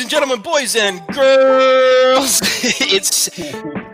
Ladies and gentlemen, boys and girls, it's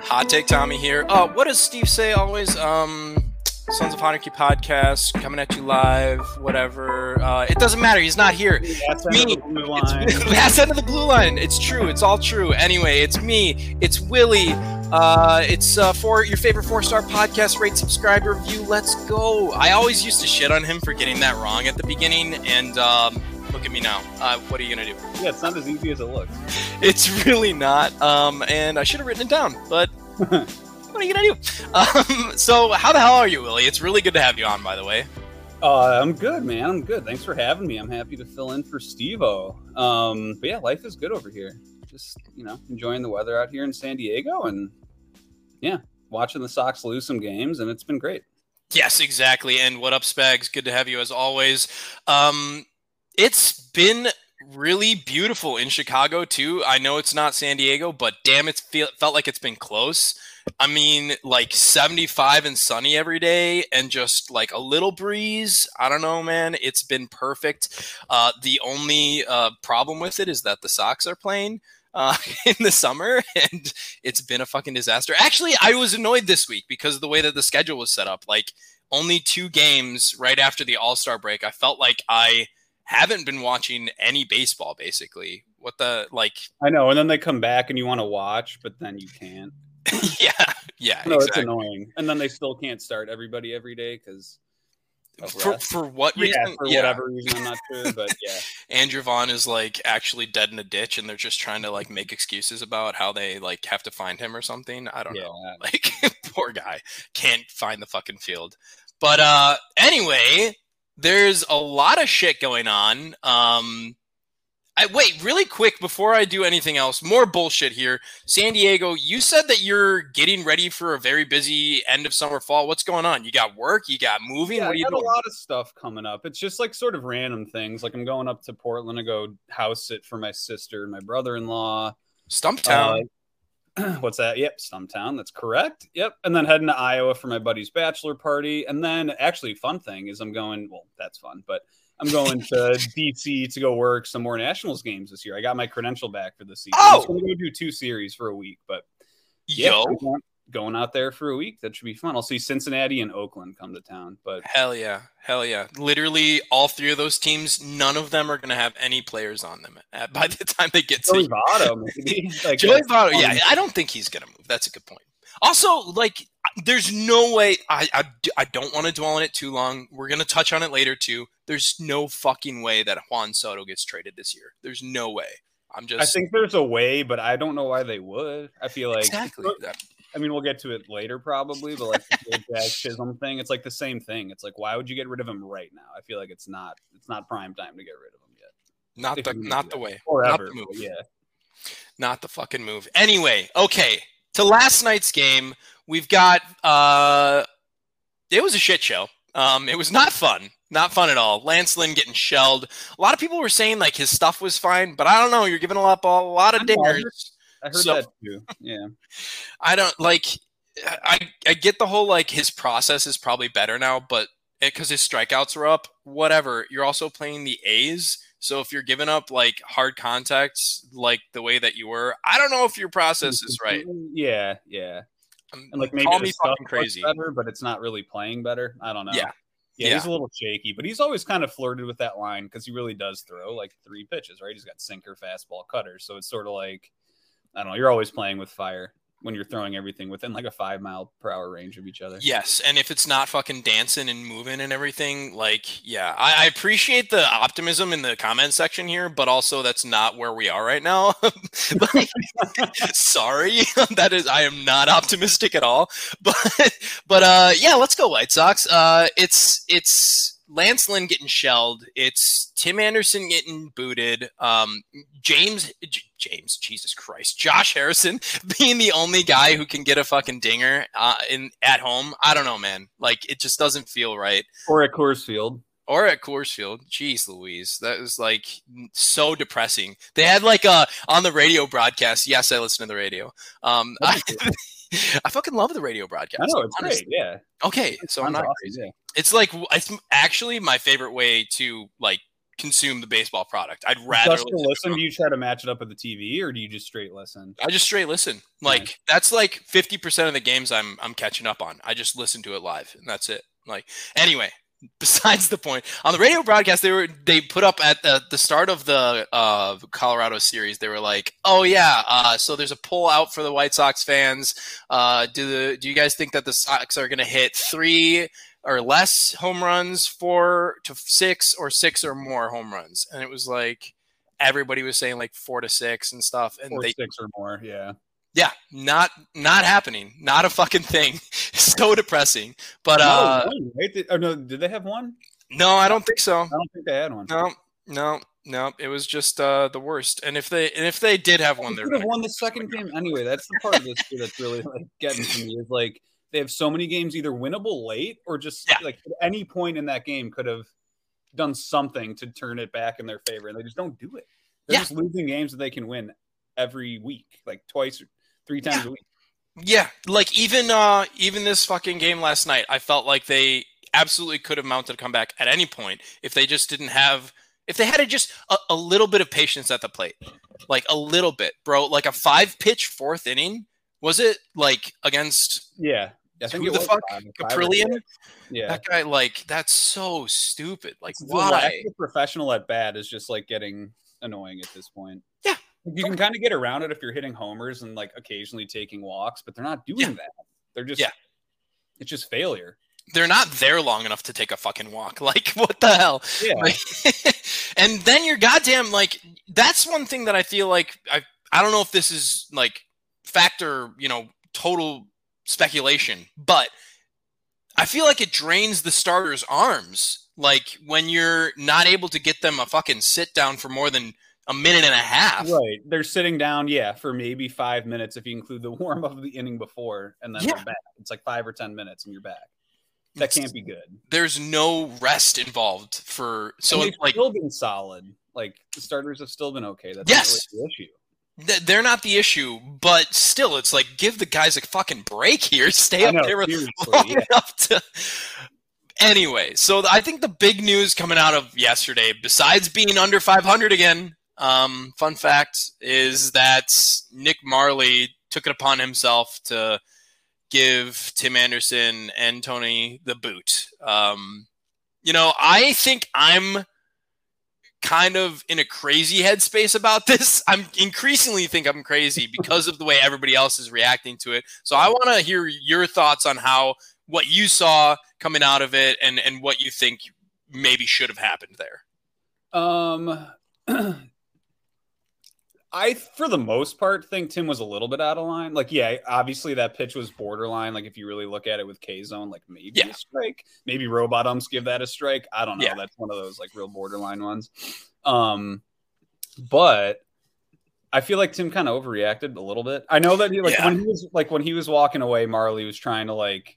Hot Take Tommy here. Uh, what does Steve say always? Um, Sons of Honarchy podcast coming at you live, whatever. Uh, it doesn't matter. He's not here. That's me. end of the blue line. It's last end of the blue line. It's true. It's all true. Anyway, it's me. It's Willie. Uh, it's uh, for your favorite four star podcast. Rate, subscribe, review. Let's go. I always used to shit on him for getting that wrong at the beginning, and um, look at me now. Uh, what are you gonna do? Yeah, it's not as easy as it looks. It's really not. Um, and I should have written it down, but what are you gonna do? Um, so how the hell are you, Willie? It's really good to have you on, by the way. Uh, I'm good, man. I'm good. Thanks for having me. I'm happy to fill in for Steve-O. Um, but yeah, life is good over here. Just, you know, enjoying the weather out here in San Diego and yeah, watching the Sox lose some games, and it's been great. Yes, exactly. And what up, Spags? Good to have you as always. Um, it's been really beautiful in Chicago too. I know it's not San Diego, but damn, it's feel, felt like it's been close. I mean, like 75 and sunny every day, and just like a little breeze. I don't know, man. It's been perfect. Uh, the only uh, problem with it is that the Sox are playing uh, in the summer, and it's been a fucking disaster. Actually, I was annoyed this week because of the way that the schedule was set up. Like, only two games right after the All Star break. I felt like I haven't been watching any baseball, basically. What the, like, I know, and then they come back and you want to watch, but then you can't. yeah, yeah, No, it's annoying. And then they still can't start everybody every day because For, for what reason? yeah, for whatever reason, I'm not sure, but yeah. Andrew Vaughn is like actually dead in a ditch, and they're just trying to like make excuses about how they like have to find him or something. I don't Yeah. know. Like poor guy can't find the fucking field. But uh anyway, there's a lot of shit going on. Um I wait really quick before I do anything else. More bullshit here. San Diego, you said that you're getting ready for a very busy end of summer fall. What's going on? You got work, you got moving, Yeah, what I are you got doing? a lot of stuff coming up. It's just like sort of random things. Like I'm going up to Portland to go house sit for my sister and my brother-in-law. Stumptown. Uh, what's that? Yep, Stumptown. That's correct. Yep. And then heading to Iowa for my buddy's bachelor party. And then actually, fun thing is I'm going. Well, that's fun, but I'm going to DC to go work some more Nationals games this year. I got my credential back for the season. Oh! I'm going to do two series for a week, but yeah, Yo. Going- going out there for a week. That should be fun. I'll see Cincinnati and Oakland come to town, but Hell yeah. Hell yeah. Literally all three of those teams, none of them are going to have any players on them at, by the time they get Joey to Votto, maybe. Like, Joey Votto. fun. Yeah, I don't think he's going to move. That's a good point. Also, like, there's no way. I I, I don't want to dwell on it too long. We're going to touch on it later too. There's no fucking way that Juan Soto gets traded this year. There's no way. I'm just I think there's a way, but I don't know why they would. I feel like exactly. That- I mean, we'll get to it later probably, but like the Jazz Chisholm thing, it's like the same thing. It's like, why would you get rid of him right now? I feel like it's not it's not prime time to get rid of him yet. Not If the not the way. Or Not the move. Yeah. not the fucking move. Anyway, okay. To last night's game, we've got uh it was a shit show. Um it was not fun. Not fun at all. Lance Lynn getting shelled. A lot of people were saying like his stuff was fine, but I don't know. You're giving a lot, a lot of know, I heard- dingers. I heard So- that too. Yeah. I don't like. I I get the whole like his process is probably better now, but because his strikeouts are up, whatever. You're also playing the A's, so if you're giving up like hard contacts like the way that you were, I don't know if your process is right. Yeah, yeah. Um, And like maybe call me fucking crazy. better, but it's not really playing better. I don't know. Yeah. Yeah, Yeah. he's a little shaky, but he's always kind of flirted with that line because he really does throw like three pitches, right? He's got sinker, fastball, cutter. So it's sort of like, I don't know, you're always playing with fire when you're throwing everything within like a five mile per hour range of each other. Yes, and if it's not fucking dancing and moving and everything, like, yeah, I, I appreciate the optimism in the comment section here, but also that's not where we are right now. Sorry, that is, I am not optimistic at all. But, but uh, yeah, let's go White Sox. Uh, it's it's Lance Lynn getting shelled. It's Tim Anderson getting booted. Um, James James, Jesus Christ, Josh Harrison being the only guy who can get a fucking dinger uh, in at home. I don't know, man. Like it just doesn't feel right. Or at Coors Field. Or at Coors Field. Jeez, Louise, that was like so depressing. They had like a on the radio broadcast. Yes, I listen to the radio. Um, I, I fucking love the radio broadcast. I know it's honestly. great. Yeah. Okay, so I'm not awesome, crazy yeah. it's like it's actually my favorite way to like consume the baseball product. I'd rather Just to listen. Do you try to match it up with the TV, or do you just straight listen? I just straight listen. Like that's like fifty percent of the games I'm I'm catching up on. I just listen to it live, and that's it. Like anyway, besides the point on the radio broadcast they were they put up at the, the start of the uh, colorado series they were like oh yeah uh, so there's a pull out for the white sox fans uh, do the do you guys think that the sox are going to hit three or less home runs four to six or six or more home runs and it was like everybody was saying like four to six and stuff and four, they six or more yeah yeah, not not happening. Not a fucking thing. so depressing. But uh one, right? Did, oh, no, did they have one? No, I don't think so. I don't think they had one. No, no, no. It was just uh the worst. And if they and if they did have one, they could have won the second game anyway. That's the part of this that's really like getting to me is like they have so many games either winnable late or just yeah. like at any point in that game could have done something to turn it back in their favor, and they just don't do it. They're yeah. just losing games that they can win every week, like twice or three times yeah. a week. Yeah, like even uh even this fucking game last night, I felt like they absolutely could have mounted a comeback at any point if they just didn't have if they had just a, a little bit of patience at the plate. Like a little bit, bro. Like a five pitch fourth inning. Was it like against Yeah. I think who the fuck? Kaprielian? Yeah. That guy, like, that's so stupid. Like, the why? professional at bat is just like getting annoying at this point. Yeah. You can kind of get around it if you're hitting homers and like occasionally taking walks, but they're not doing yeah. that. They're just yeah. It's just failure. They're not there long enough to take a fucking walk. Like what the hell? Yeah. Like, and then you're goddamn like that's one thing that I feel like I I don't know if this is like factor, you know, total speculation, but I feel like it drains the starter's arms. Like when you're not able to get them a fucking sit down for more than a minute and a half. Right. They're sitting down, yeah, for maybe five minutes if you include the warm up of the inning before, and then yeah. they're back. It's like five or ten minutes and you're back. That can't be good. There's no rest involved for so and like still been solid. Like the starters have still been okay. That's yes. Really the issue. They're not the issue, but still, it's like give the guys a fucking break here. Stay up know, there long yeah. enough to. Anyway, so I think the big news coming out of yesterday, besides being under 500 again, um, fun fact is that Nick Mahrley took it upon himself to give Tim Anderson and Tony the boot. Um, you know, I think I'm kind of in a crazy headspace about this. I'm increasingly think I'm crazy because of the way everybody else is reacting to it. So I want to hear your thoughts on how what you saw coming out of it and and what you think maybe should have happened there. Um I, for the most part, think Tim was a little bit out of line. Like, yeah, obviously that pitch was borderline. Like, if you really look at it with K zone, like maybe yeah. a strike, maybe robot umps give that a strike. I don't know. Yeah. That's one of those like real borderline ones. Um, but I feel like Tim kind of overreacted a little bit. I know that he like yeah. when he was like when he was walking away, Mahrley was trying to like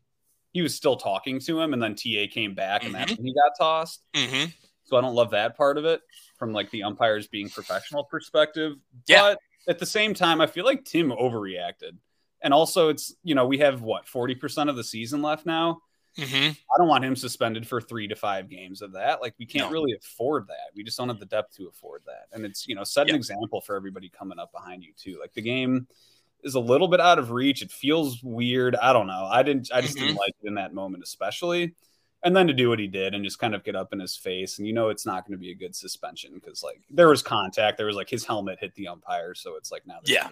he was still talking to him, and then TA came back, and mm-hmm. that's when he got tossed. Mm-hmm. So I don't love that part of it from like the umpires being professional perspective. Yeah. But at the same time, I feel like Tim overreacted. And also, it's, you know, we have what, 40% of the season left now. Mm-hmm. I don't want him suspended for three to five games of that. Like, we can't no. really afford that. We just don't have the depth to afford that. And it's, you know, set an example for everybody coming up behind you, too. Like, the game is a little bit out of reach. It feels weird. I don't know. I didn't, I just mm-hmm. didn't like it in that moment, especially and then to do what he did and just kind of get up in his face. And you know it's not going to be a good suspension because like there was contact there was like his helmet hit the umpire so it's like now yeah.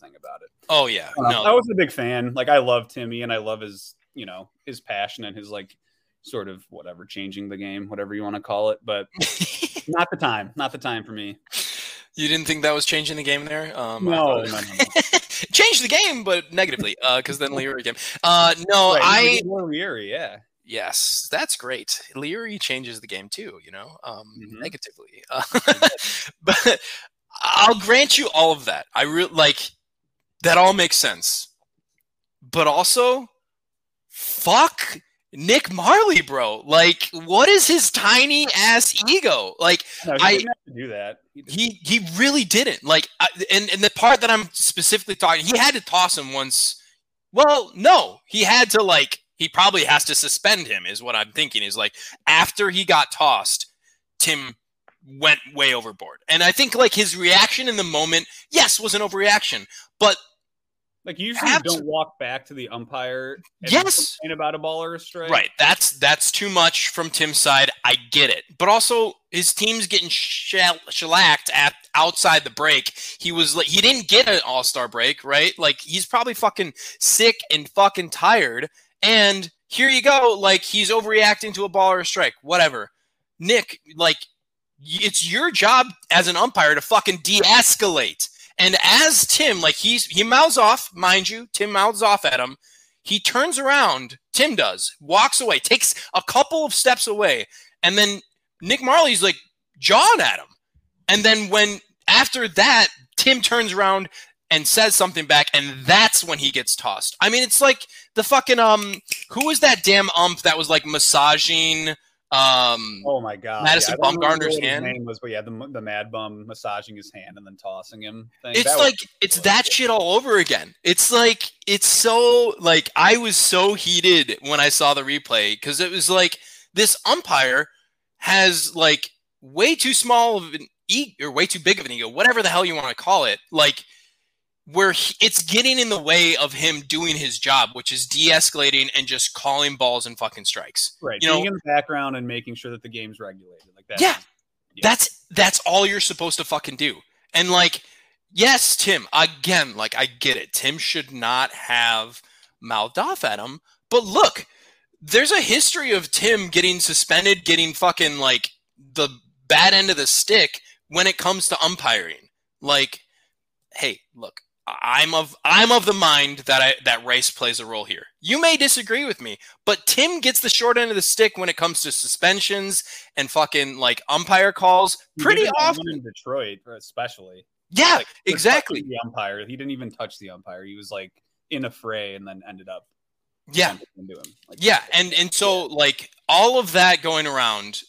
thing about it. Oh yeah. Uh, no. i was a big fan. Like i love timmy and i love his you know his passion and his like sort of whatever changing the game whatever you want to call it but not the time not the time for me. You didn't think that was changing the game there? Um no, no, no, no. change the game but negatively uh because then Leury came. Uh no right, i Leury, yeah Yes, that's great. Leury changes the game too, you know, um, mm-hmm. negatively. Uh, but I'll grant you all of that. I really like that. All makes sense. But also, fuck Nick Mahrley, bro. Like, what is his tiny ass ego? Like, no, I do that. He he really didn't. Like, I, and and the part that I'm specifically talking, he had to toss him once. Well, no, he had to like he probably has to suspend him is what i'm thinking is like after he got tossed tim went way overboard. And I think like his reaction in the moment, yes, was an overreaction, but like you usually Abs- don't walk back to the umpire yes. about a ball or a strike. Right. That's that's too much from Tim's side. I get it. But also his team's getting shell- shellacked at outside the break. He was like he didn't get an all-star break, right? Like he's probably fucking sick and fucking tired. And here you go, like he's overreacting to a ball or a strike, whatever. Nick, like it's your job as an umpire to fucking de-escalate. And as Tim, like he's he mouths off, mind you, Tim mouths off at him. He turns around, Tim does, walks away, takes a couple of steps away, and then Nick Mahrley's like jawing at him. And then when after that, Tim turns around and says something back, and that's when he gets tossed. I mean, it's like the fucking um, who was that damn ump that was like massaging um, oh my god, Madison yeah, Bumgarner's hand name was, but yeah, the, the Mad Bum massaging his hand and then tossing him. Thing. It's that like it's that shit all over again. It's like it's so like I was so heated when I saw the replay because it was like this umpire has like way too small of an ego or way too big of an ego, whatever the hell you want to call it. Like where he, it's getting in the way of him doing his job, which is de-escalating and just calling balls and fucking strikes. Right. You Being know, in the background and making sure that the game's regulated. Like that. Yeah. yeah. That's that's all you're supposed to fucking do. And like, yes, Tim, again, like I get it. Tim should not have mouthed off at him. But look, there's a history of Tim getting suspended, getting fucking like the bad end of the stick when it comes to umpiring. Like, hey, look, I'm of I'm of the mind that I that race plays a role here. You may disagree with me, but Tim gets the short end of the stick when it comes to suspensions and fucking like umpire calls pretty often in Detroit, uh, especially. Yeah, like, exactly. The umpire, he didn't even touch the umpire. He was like in a fray and then ended up. Yeah. Into him. Like, yeah, and and so like all of that going around,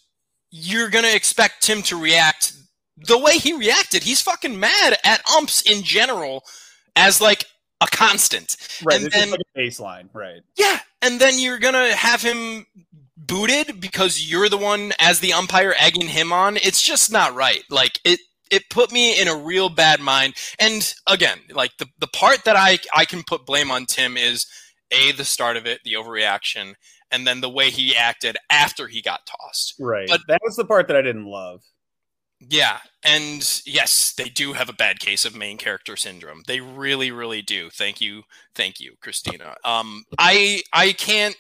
you're gonna expect Tim to react the way he reacted. He's fucking mad at umps in general as like a constant. Right. And then, like a baseline. Right. Yeah. And then you're going to have him booted because you're the one as the umpire egging him on. It's just not right. Like it, it put me in a real bad mind. And again, like the, the part that I, I can put blame on Tim is a, the start of it, the overreaction, and then the way he acted after he got tossed. Right. But that was the part that I didn't love. Yeah, and yes, they do have a bad case of main character syndrome. They really, really do. Thank you, thank you, Christina. Um, I I can't.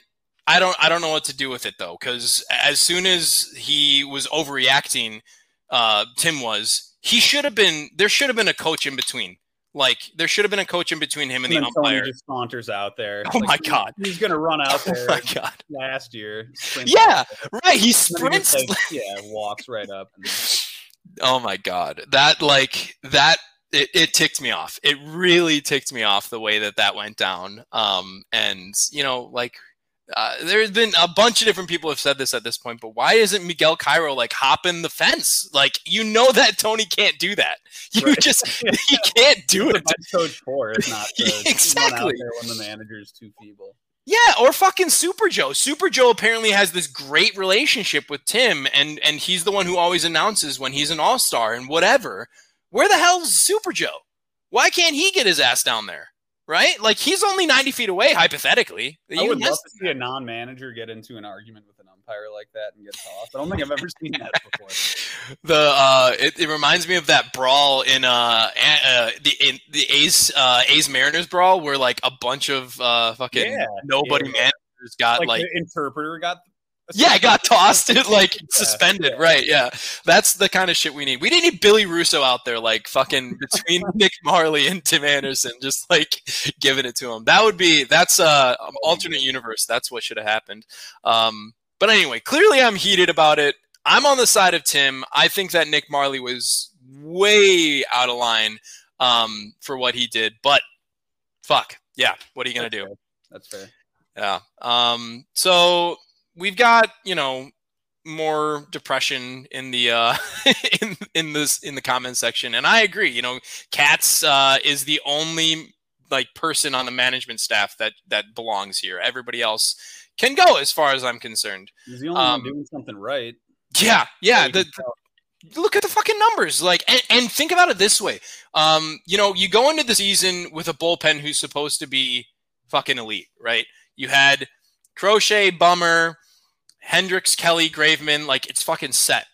I don't. I don't know what to do with it though, because as soon as he was overreacting, uh, Tim was. He should have been. There should have been a coach in between. Like there should have been a coach in between him and, and the umpire. Just saunters out there. Oh like, my god, he's gonna run out there. Oh my god, last year. Yeah, right. He sprints. Like, yeah, walks right up. And... Oh my god, that like that it, it ticked me off. It really ticked me off the way that that went down. Um, and you know, like uh, there's been a bunch of different people have said this at this point, but why isn't Miguel Cairo like hopping the fence? Like you know that Tony can't do that. You right. just he can't do it. Coach for it's not to exactly when the manager is too feeble. Yeah, or fucking Super Joe. Super Joe apparently has this great relationship with Tim, and and he's the one who always announces when he's an All Star and whatever. Where the hell's Super Joe? Why can't he get his ass down there? Right? Like he's only ninety feet away, hypothetically. I would love to see a non-manager get into an argument with an umpire like that and get tossed. I don't think I've ever seen that before. the uh, it, it, reminds me of that brawl in uh, uh the in the A's uh A's Mariners brawl where like a bunch of uh fucking yeah, nobody yeah. managers got like, like interpreter got yeah, got tossed it like suspended. Yeah. Right. Yeah. That's the kind of shit we need. We didn't need Billy Russo out there like fucking between Nick Mahrley and Tim Anderson, just like giving it to him. That would be that's uh alternate universe. That's what should have happened. Um but anyway, clearly I'm heated about it. I'm on the side of Tim. I think that Nick Mahrley was way out of line um, for what he did, but fuck, yeah. What are you gonna That's do? Fair. That's fair. Yeah. Um, so we've got you know more depression in the uh in in this in the comment section and i agree you know Katz uh is the only like person on the management staff that that belongs here everybody else can go as far as i'm concerned he's the only um, one doing something right yeah yeah the, look at the fucking numbers. Like, and, and think about it this way. Um, you know, you go into the season with a bullpen who's supposed to be fucking elite, right? You had Crochet, Bummer, Hendriks, Kelly, Graveman. Like, it's fucking set.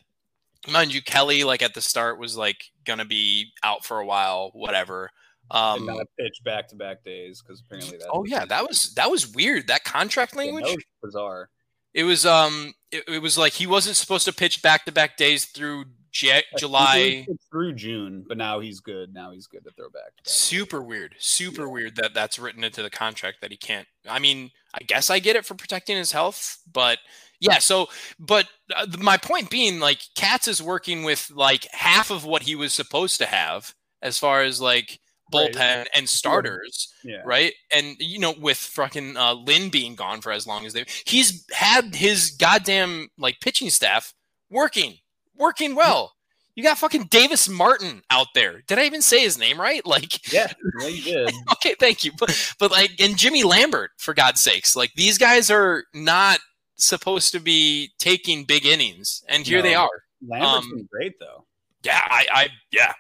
Mind you, Kelly, like at the start, was like gonna be out for a while, whatever. Um, not pitch back to back days because apparently that. Oh yeah, that was that was weird. That contract language yeah, that bizarre. It was um, it, it, was like he wasn't supposed to pitch back to back days through J- July through June, but now he's good. Now he's good to throw back. Super weird. Super yeah. weird that that's written into the contract that he can't. I mean, I guess I get it for protecting his health, but yeah. So, but uh, my point being, like, Katz is working with like half of what he was supposed to have as far as like bullpen right. and starters, yeah. right? And you know, with fucking uh, Lynn being gone for as long as they, he's had his goddamn like pitching staff working, working well. You got fucking Davis Martin out there. Did I even say his name right? Like, yeah, yeah you did. okay, thank you. But, but like, and Jimmy Lambert, for God's sakes, like these guys are not supposed to be taking big innings, and here no, they are. Lambert's um, been great though. Yeah, I, I, yeah,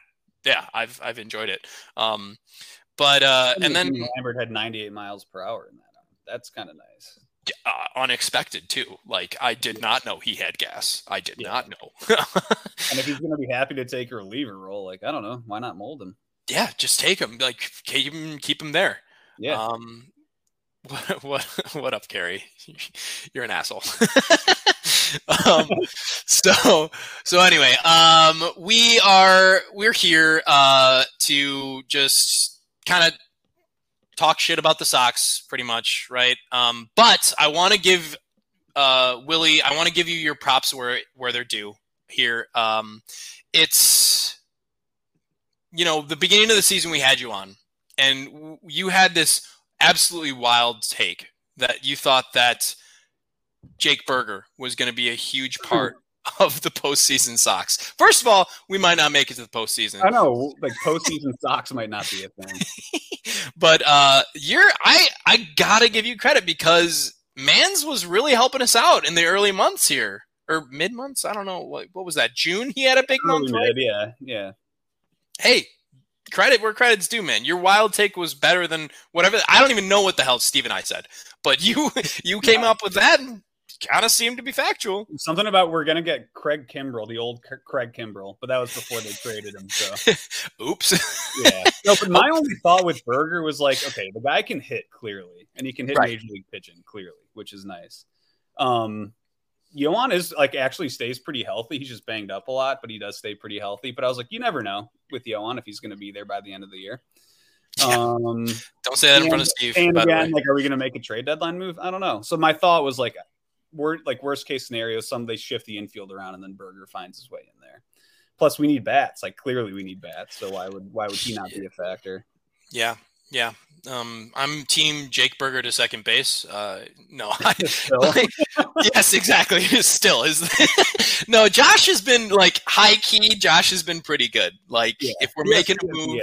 yeah, I've I've enjoyed it. Um, but uh, and then Lambert had 98 miles per hour in that. That's kind of nice. Uh, unexpected too. Like I did not know he had gas. I did yeah. not know. and if he's going to be happy to take a reliever role, like I don't know, why not mold him? Yeah, just take him. Like keep him, keep him there. Yeah. Um, what what what up, Carrie? You're an asshole. Um, so so anyway, um, we are we're here uh, to just kind of talk shit about the Sox, pretty much, right? Um, but I want to give uh, Willie, I want to give you your props where where they're due here. Um, it's you know the beginning of the season we had you on, and you had this absolutely wild take that you thought that Jake Burger was going to be a huge part of the postseason Sox. First of all, we might not make it to the postseason. I know, like postseason Sox might not be a thing. but uh, you're I I gotta give you credit because Mans was really helping us out in the early months here or mid months. I don't know what what was that June. He had a big month, right? Yeah, yeah. Hey, credit where credit's due, man. Your wild take was better than whatever. I don't even know what the hell Steve and I said, but you you came up with that. And kind of seemed to be factual. Something about we're gonna get Craig Kimbrel, the old Craig Kimbrel, but that was before they traded him. So, oops. yeah. No, but my only thought with Burger was like, okay, the guy can hit clearly, and he can hit right. major league pitching clearly, which is nice. Um, Yoan is like actually stays pretty healthy. He's just banged up a lot, but he does stay pretty healthy. But I was like, you never know with Yoan if he's going to be there by the end of the year. Um, don't say that and, in front of Steve. And again, like, are we going to make a trade deadline move? I don't know. So my thought was like, we're like worst case scenario, some they shift the infield around and then Burger finds his way in there. Plus, we need bats. Like clearly, we need bats. So why would why would he not be a factor? Yeah, yeah. Um, I'm team Jake Burger to second base. Uh, no, I, yes, exactly. Still is. no, Josh has been like high key. Josh has been pretty good. Like yeah. if we're making a move,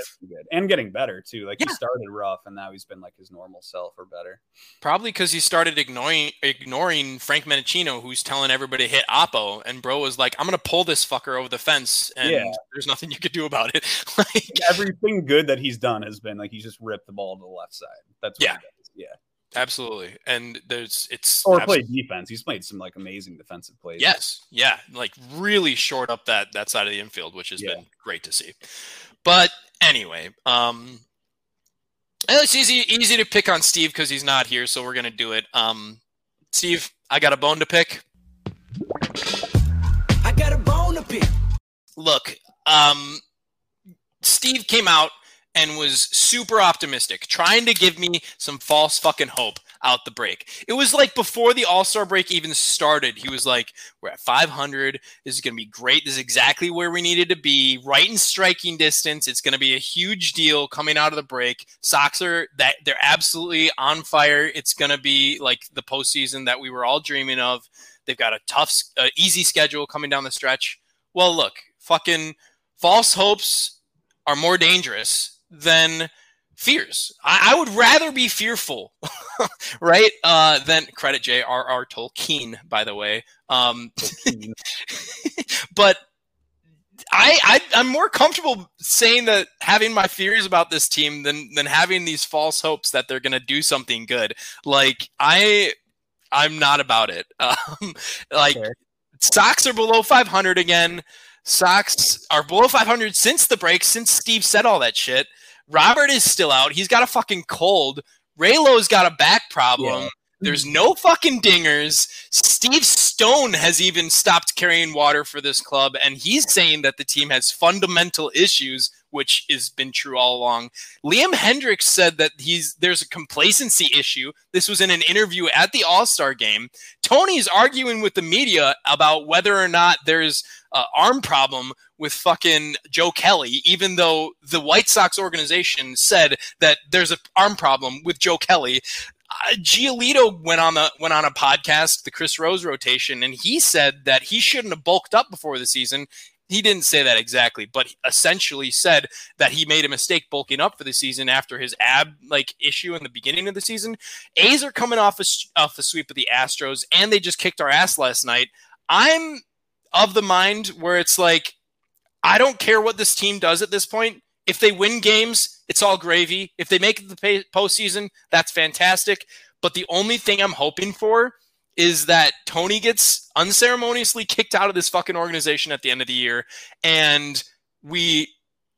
and getting better too. Like yeah. he started rough, and now he's been like his normal self or better. Probably because he started ignoring ignoring Frank Menechino, who's telling everybody to hit Oppo, and Bro was like, "I'm gonna pull this fucker over the fence, and yeah. there's nothing you could do about it." like everything good that he's done has been like he's just ripped the ball to the left side. That's yeah, yeah. Absolutely. And there's it's or play defense. He's played some like amazing defensive plays. Yes. Yeah. Like really short up that that side of the infield, which has yeah. been great to see. But anyway, um it's easy easy to pick on Steve because he's not here, so we're gonna do it. Um Steve, I got a bone to pick. I got a bone to pick. Look, um Steve came out and was super optimistic, trying to give me some false fucking hope out the break. It was like before the All Star break even started, he was like, We're at 500. This is going to be great. This is exactly where we needed to be, right in striking distance. It's going to be a huge deal coming out of the break. Sox are that they're absolutely on fire. It's going to be like the postseason that we were all dreaming of. They've got a tough, uh, easy schedule coming down the stretch. Well, look, fucking false hopes are more dangerous than fears. I, I would rather be fearful, right? Uh, than credit J.R.R. Tolkien, by the way. Um, but I, I I'm more comfortable saying that having my fears about this team than than having these false hopes that they're gonna do something good. Like I I'm not about it. Um, like okay. Sox are below 500 again. Sox are below 500 since the break, since Steve said all that shit. Robert is still out. He's got a fucking cold. Raylo's got a back problem. Yeah. There's no fucking dingers. Steve Stone has even stopped carrying water for this club, and he's saying that the team has fundamental issues, which has been true all along. Liam Hendriks said that he's there's a complacency issue. This was in an interview at the All Star game. Tony's arguing with the media about whether or not there's an arm problem with fucking Joe Kelly, even though the White Sox organization said that there's an arm problem with Joe Kelly uh, Giolito went on the went on a podcast, the Chris Rose rotation, and he said that he shouldn't have bulked up before the season. He didn't say that exactly, but essentially said that he made a mistake bulking up for the season after his ab like issue in the beginning of the season. A's are coming off a, off the sweep of the Astros, and they just kicked our ass last night. I'm of the mind where it's like I don't care what this team does at this point. If they win games, it's all gravy. If they make the postseason, that's fantastic. But the only thing I'm hoping for is that Tony gets unceremoniously kicked out of this fucking organization at the end of the year and we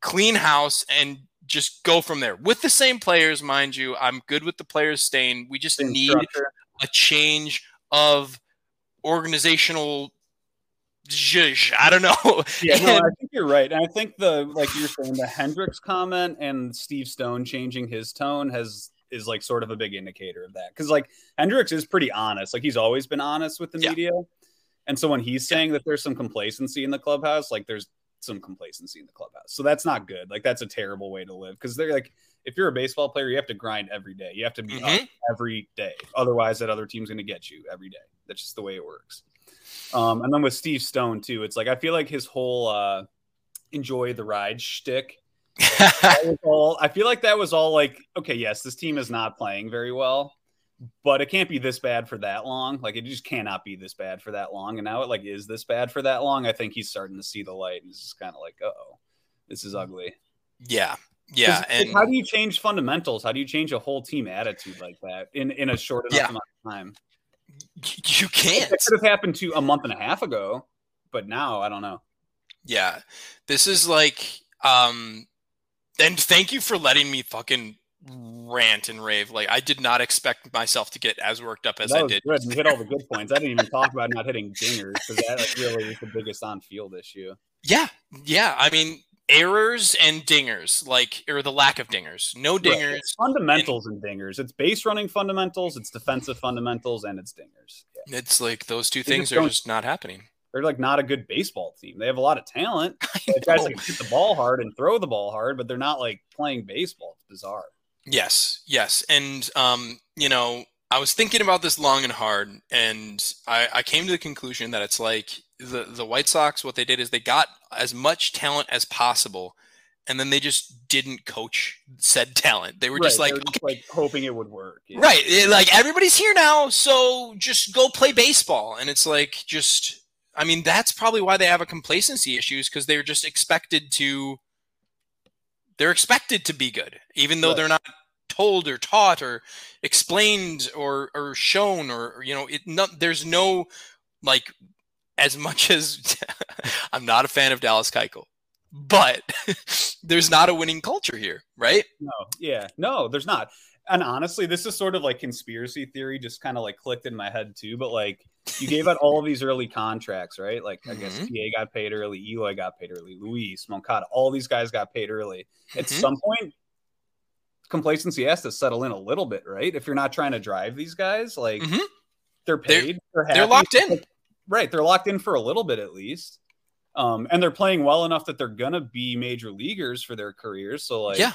clean house and just go from there with the same players, mind you. I'm good with the players staying. We just need a change of organizational zhuzh. I don't know. Yeah, no, I think you're right. And I think the like you're saying the Hendriks comment and Steve Stone changing his tone has is like sort of a big indicator of that. Cause like Hendriks is pretty honest. Like he's always been honest with the yeah. media. And so when he's saying that there's some complacency in the clubhouse, like there's some complacency in the clubhouse. So that's not good. Like that's a terrible way to live. Cause they're like if you're a baseball player, you have to grind every day. You have to be mm-hmm. up every day. Otherwise, that other team's going to get you every day. That's just the way it works. Um, and then with Steve Stone too, it's like I feel like his whole uh, enjoy the ride shtick. All, I feel like that was all like, okay, yes, this team is not playing very well, but it can't be this bad for that long. Like it just cannot be this bad for that long. And now it like is this bad for that long. I think he's starting to see the light and it's just kind of like, oh, this is ugly. Yeah. Yeah. And how do you change fundamentals? How do you change a whole team attitude like that in, in a short enough yeah. amount of time? You can't. It could have happened to a month and a half ago, but now I don't know. Yeah, this is like, um, and thank you for letting me fucking rant and rave. Like I did not expect myself to get as worked up as I did. Good. You hit all the good points. I didn't even talk about not hitting dingers because that like, really is the biggest on-field issue. Yeah, yeah. I mean, errors and dingers, like or the lack of dingers. No dingers. Right. fundamentals and, and, dingers. It's base running fundamentals, it's defensive fundamentals, and it's dingers. Yeah. It's like those two they things just are just not happening. They're like not a good baseball team. They have a lot of talent. The guys can hit the ball hard and throw the ball hard, but they're not like playing baseball. It's bizarre. Yes, yes, and um, you know, I was thinking about this long and hard, and I, I came to the conclusion that it's like the the White Sox. What they did is they got as much talent as possible, and then they just didn't coach said talent. They were right, just like, were just okay. like hoping it would work. Yeah. Right, it, like everybody's here now, so just go play baseball. And it's like just, I mean, that's probably why they have a complacency issues because they're just expected to. They're expected to be good, even though right. they're not told or taught or explained or or shown or, or you know it not there's no like as much as I'm not a fan of Dallas Keuchel, but there's not a winning culture here, right? No, yeah, no, there's not. And honestly, this is sort of like conspiracy theory, just kind of like clicked in my head too. But like, you gave out all of these early contracts, right? Like, mm-hmm. I guess mm-hmm. PA got paid early, Eloy got paid early, Luis, Moncada, all these guys got paid early. At mm-hmm. some point, complacency has to settle in a little bit, right? If you're not trying to drive these guys, like mm-hmm. they're paid, they're, they're, they're locked in. right, they're locked in for a little bit at least. Um, and they're playing well enough that they're gonna be major leaguers for their careers. So like, yeah,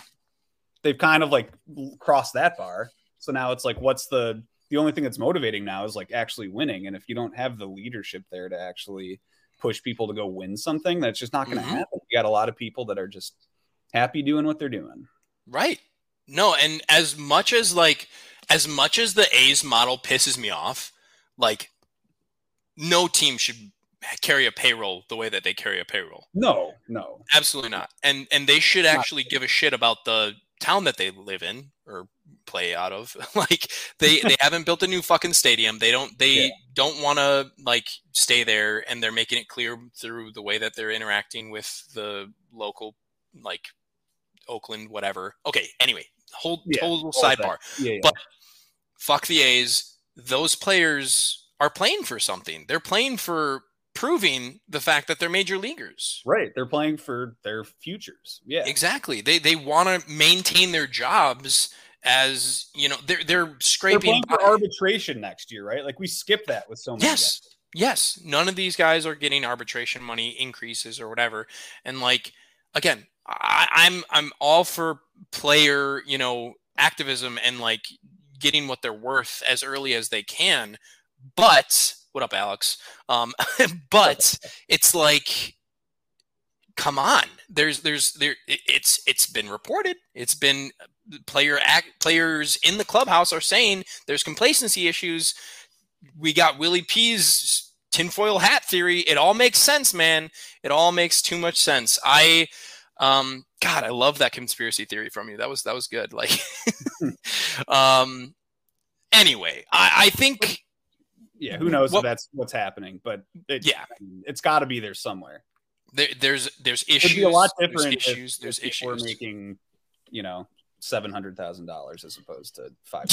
they've kind of like crossed that bar. So now it's like, what's the the only thing that's motivating now is like actually winning. And if you don't have the leadership there to actually push people to go win something, that's just not going to mm-hmm. happen. You got a lot of people that are just happy doing what they're doing. Right. No, and as much as like as much as the A's model pisses me off, like no team should carry a payroll the way that they carry a payroll. No, no, absolutely not. And and they should actually give a shit about the town that they live in or play out of. like they they haven't built a new fucking stadium. They don't they yeah. don't want to like stay there, and they're making it clear through the way that they're interacting with the local like Oakland whatever. Okay, anyway, whole yeah, total sidebar. Yeah, but fuck the A's. Those players are playing for something. They're playing for proving the fact that they're major leaguers. Right. They're playing for their futures. Yeah. Exactly. They they want to maintain their jobs as you know they're they're scraping they're for arbitration next year, right? Like we skip that with so many. Yes. Guys. Yes. None of these guys are getting arbitration money increases or whatever. And like again, I, I'm I'm all for player, you know, activism and like getting what they're worth as early as they can. But what up, Alex? Um, but it's like, come on. There's there's there. It's it's been reported. It's been player act, players in the clubhouse are saying there's complacency issues. We got Willie P's tinfoil hat theory. It all makes sense, man. It all makes too much sense. I um god i love that conspiracy theory from you that was that was good like um anyway i i think yeah, who knows what, if that's what's happening, but it, yeah, it's got to be there somewhere. There, there's there's issues. It'd be a lot different. There's issues. If, there's if issues. We're making, you know, seven hundred thousand dollars as opposed to five.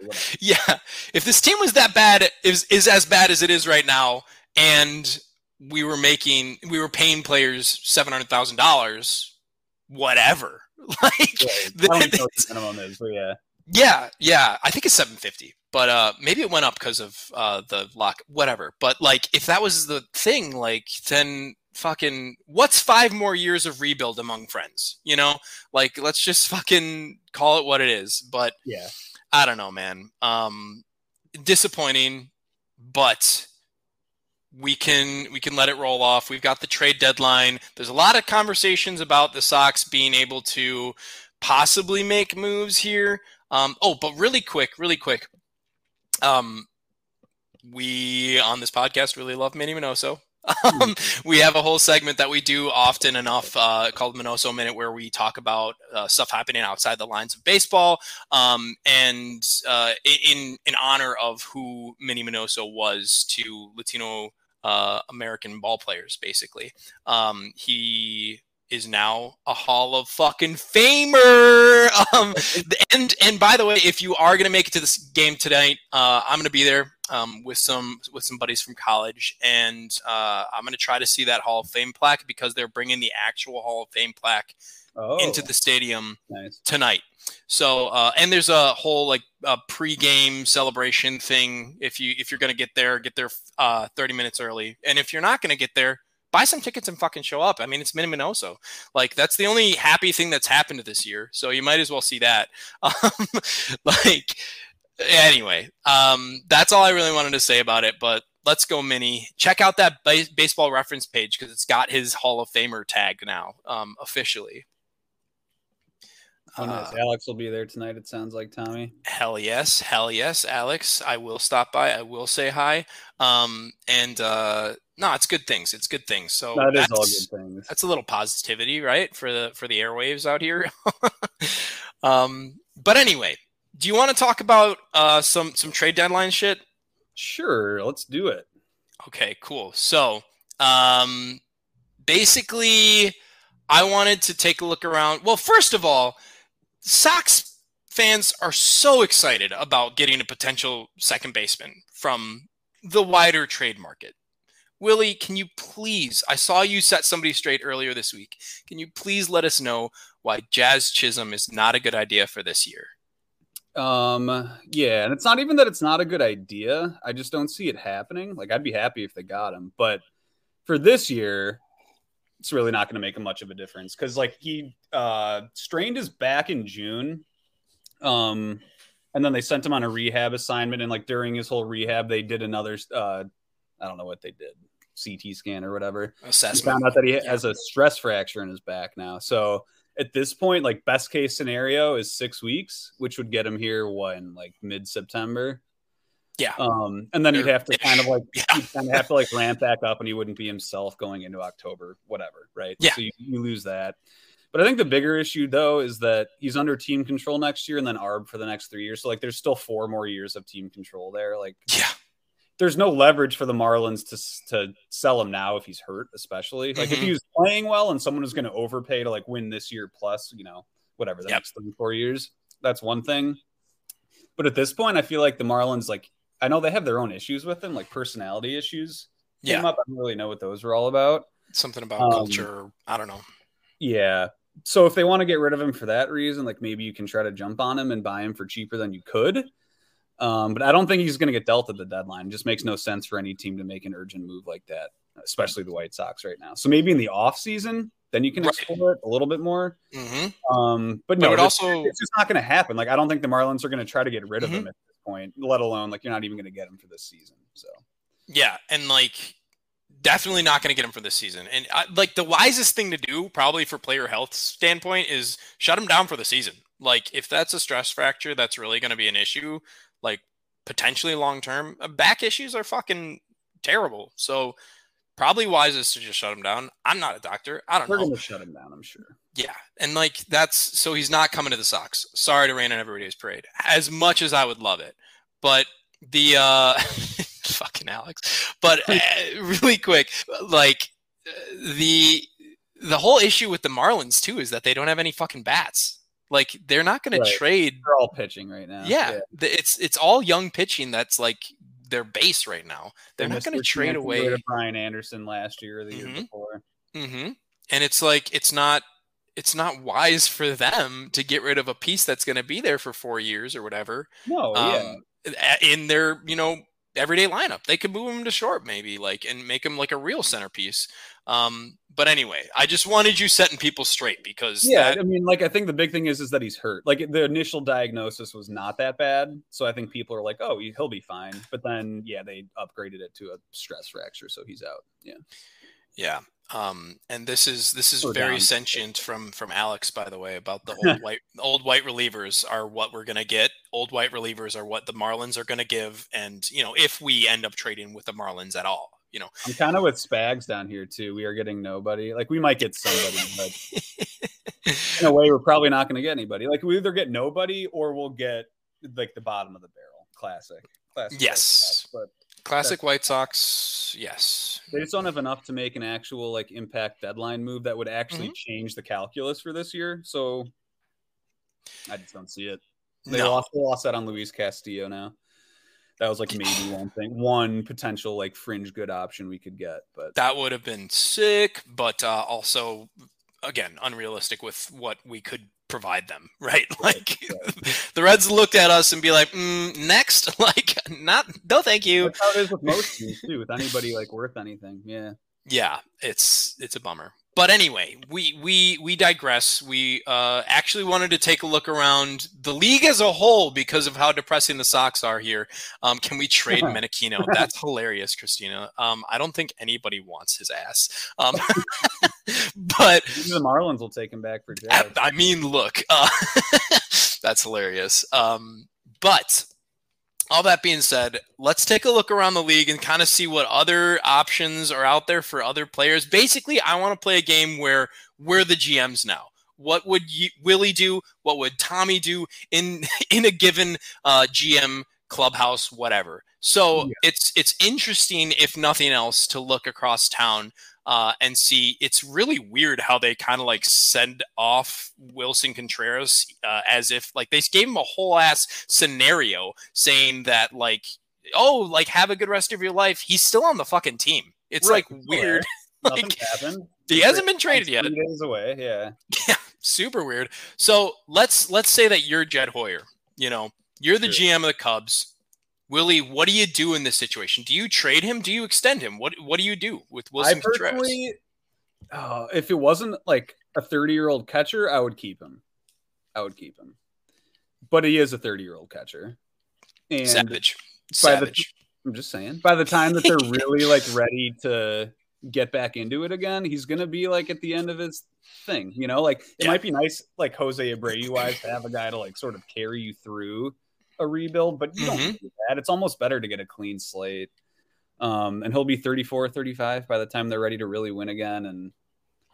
Yeah, yeah. If this team was that bad, is is as bad as it is right now, and we were making, we were paying players seven hundred thousand dollars, whatever. Like, yeah, I don't know what the minimum is, but yeah. Yeah, yeah. I think it's 750 but uh, maybe it went up because of uh, the lock, whatever. But like, if that was the thing, like, then fucking, what's five more years of rebuild among friends? You know, like, let's just fucking call it what it is. But yeah, I don't know, man. Um, disappointing, but we can we can let it roll off. We've got the trade deadline. There's a lot of conversations about the Sox being able to possibly make moves here. Um, oh, but really quick, really quick. Um, we on this podcast really love Minnie Minoso. Um, we have a whole segment that we do often enough uh, called Minoso Minute, where we talk about uh, stuff happening outside the lines of baseball, um, and uh, in in honor of who Minnie Minoso was to Latino uh, American ball players. Basically, um, he is now a Hall of fucking Famer. Um, and and by the way, if you are gonna make it to this game tonight, uh, I'm gonna be there um, with some with some buddies from college, and uh, I'm gonna try to see that Hall of Fame plaque because they're bringing the actual Hall of Fame plaque oh, into the stadium nice. tonight. So uh, and there's a whole like uh, pre-game celebration thing. If you if you're gonna get there, get there uh, 30 minutes early, and if you're not gonna get there buy some tickets and fucking show up. I mean, it's Minnie Minoso. Like that's the only happy thing that's happened this year. So you might as well see that. Um, like anyway, um, that's all I really wanted to say about it. But let's go, Minnie. Check out that baseball reference page because it's got his Hall of Famer tag now um, officially. Oh, nice. Uh, Alex will be there tonight. It sounds like Tommy. Hell yes, hell yes, Alex. I will stop by. I will say hi. Um, and uh, no, it's good things. It's good things. So that is all good things. That's a little positivity, right, for the for the airwaves out here. um, but anyway, do you want to talk about uh, some some trade deadline shit? Sure, let's do it. Okay, cool. So, um, basically, I wanted to take a look around. Well, first of all, Sox fans are so excited about getting a potential second baseman from the wider trade market. Willie, can you please? I saw you set somebody straight earlier this week. Can you please let us know why Jazz Chisholm is not a good idea for this year? Um, yeah, and it's not even that it's not a good idea. I just don't see it happening. Like, I'd be happy if they got him, but for this year, it's really not going to make much of a difference because, like, he uh, strained his back in June. Um, and then they sent him on a rehab assignment, and like during his whole rehab, they did another. Uh, I don't know what they did. CT scan or whatever. Assessment. He found out that he has a stress fracture in his back now. So at this point, like best case scenario is six weeks, which would get him here what in like mid September. Yeah. Um, and then he'd have to kind of like Yeah. he'd kind of have to like ramp back up, and he wouldn't be himself going into October, whatever, right? Yeah. So you, you lose that. But I think the bigger issue though is that he's under team control next year, and then ARB for the next three years. So like, there's still four more years of team control there. Like, Yeah. There's no leverage for the Marlins to to sell him now if he's hurt, especially like if Mhm. he was playing well and someone was going to overpay to like win this year plus, you know, whatever the Yep. next three four years. That's one thing. But at this point, I feel like the Marlins like I know they have their own issues with him, like personality issues. Came Yeah. up. I don't really know what those were all about. Something about Um, culture. I don't know. Yeah. So if they want to get rid of him for that reason, like maybe you can try to jump on him and buy him for cheaper than you could. Um, but I don't think he's going to get dealt at the deadline. It just makes no sense for any team to make an urgent move like that, especially the White Sox right now. So maybe in the off season, then you can Right. explore it a little bit more. hmm Um, but But no, it this- also- it's just not going to happen. Like I don't think the Marlins are going to try to get rid of Mhm. him at this point, let alone like you're not even going to get him for this season. So Yeah, and like definitely not going to get him for this season. And I, like the wisest thing to do, probably for player health standpoint, is shut him down for the season. Like if that's a stress fracture, that's really going to be an issue. Like potentially long term, Uh, back issues are fucking terrible. So probably wisest to just shut him down. I'm not a doctor. I don't they're know. going to shut him down. I'm sure. Yeah, and like that's so he's not coming to the Sox. Sorry to rain on everybody's parade. As much as I would love it, but the uh fucking Alex. But uh, really quick, like uh, the the whole issue with the Marlins too is that they don't have any fucking bats. Like they're not going Right. to trade. They're all pitching right now. Yeah, the- it's it's all young pitching. That's like their base right now. They're They not going to trade chance to away. Brian Anderson last year or the year Mhm. before. hmm And it's like it's not it's not wise for them to get rid of a piece that's going to be there for four years or whatever. No. Um, a- in their you know everyday lineup, they could move him to short maybe like and make him like a real centerpiece. Um, but anyway, I just wanted you setting people straight because Yeah, that- I mean, like I think the big thing is is that he's hurt. Like the initial diagnosis was not that bad, so I think people are like, "Oh, he- he'll be fine." But then, yeah, they upgraded it to a stress fracture, so he's out. Yeah, yeah. Um, and this is this is Or very down. sentient from from Alex, by the way, about the old white old white relievers are what we're gonna get. Old white relievers are what the Marlins are gonna give, and you know if we end up trading with the Marlins at all, you know. I'm kind of with Spags down here too. We are getting nobody. Like we might get somebody, but in a way, we're probably not going to get anybody. Like we either get nobody or we'll get like the bottom of the barrel. Classic, classic. Yes. Sox, but Classic White Sox, yes. They just don't have enough to make an actual like impact deadline move that would actually Mm-hmm. change the calculus for this year. So I just don't see it. They No. lost, they lost that on Luis Castillo now. That was like maybe one thing, one potential like fringe good option we could get, but That would have been sick, but uh, also, again, unrealistic with what we could provide them, right? Like the Reds looked at us and be like, mm, next, like, not, no, thank you. that's how it is with most teams too. With anybody like worth anything, yeah. Yeah, it's it's a bummer. But anyway, we we we digress. We uh, actually wanted to take a look around the league as a whole because of how depressing the Sox are here. Um, can we trade Menachino? That's hilarious, Christina. Um, I don't think anybody wants his ass. Um, but Maybe the Marlins will take him back for I, I mean, look, uh, that's hilarious. Um, but all that being said, let's take a look around the league and kind of see what other options are out there for other players. Basically, I want to play a game where we're the GMs now. What would Willie do? What would Tommy do in in a given uh, GM clubhouse, whatever? So Yeah. it's it's interesting, if nothing else, to look across town uh, and see. It's really weird how they kind of like send off Willson Contreras uh, as if like they gave him a whole ass scenario saying that like, oh, like have a good rest of your life. He's still on the fucking team. It's Right, like weird. Like, happened. he hasn't been traded yet. Days away, yeah. Super weird. So let's let's say that you're Jed Hoyer. You know, you're the Sure. GM of the Cubs. Willie, what do you do in this situation? Do you trade him? Do you extend him? What What do you do with Willson I Contreras? personally, oh, if it wasn't like a 30 year old catcher, I would keep him. I would keep him. But he is a 30 year old catcher. And Savage. by the- Savage. I'm just saying, by the time that they're really like ready to get back into it again, he's gonna be like at the end of his thing. You know, like it Yeah. might be nice, like Jose Abreu wise, to have a guy to like sort of carry you through a rebuild, but you Mhm. don't do that. It's almost better to get a clean slate. Um, and he'll be 34, 35 by the time they're ready to really win again. And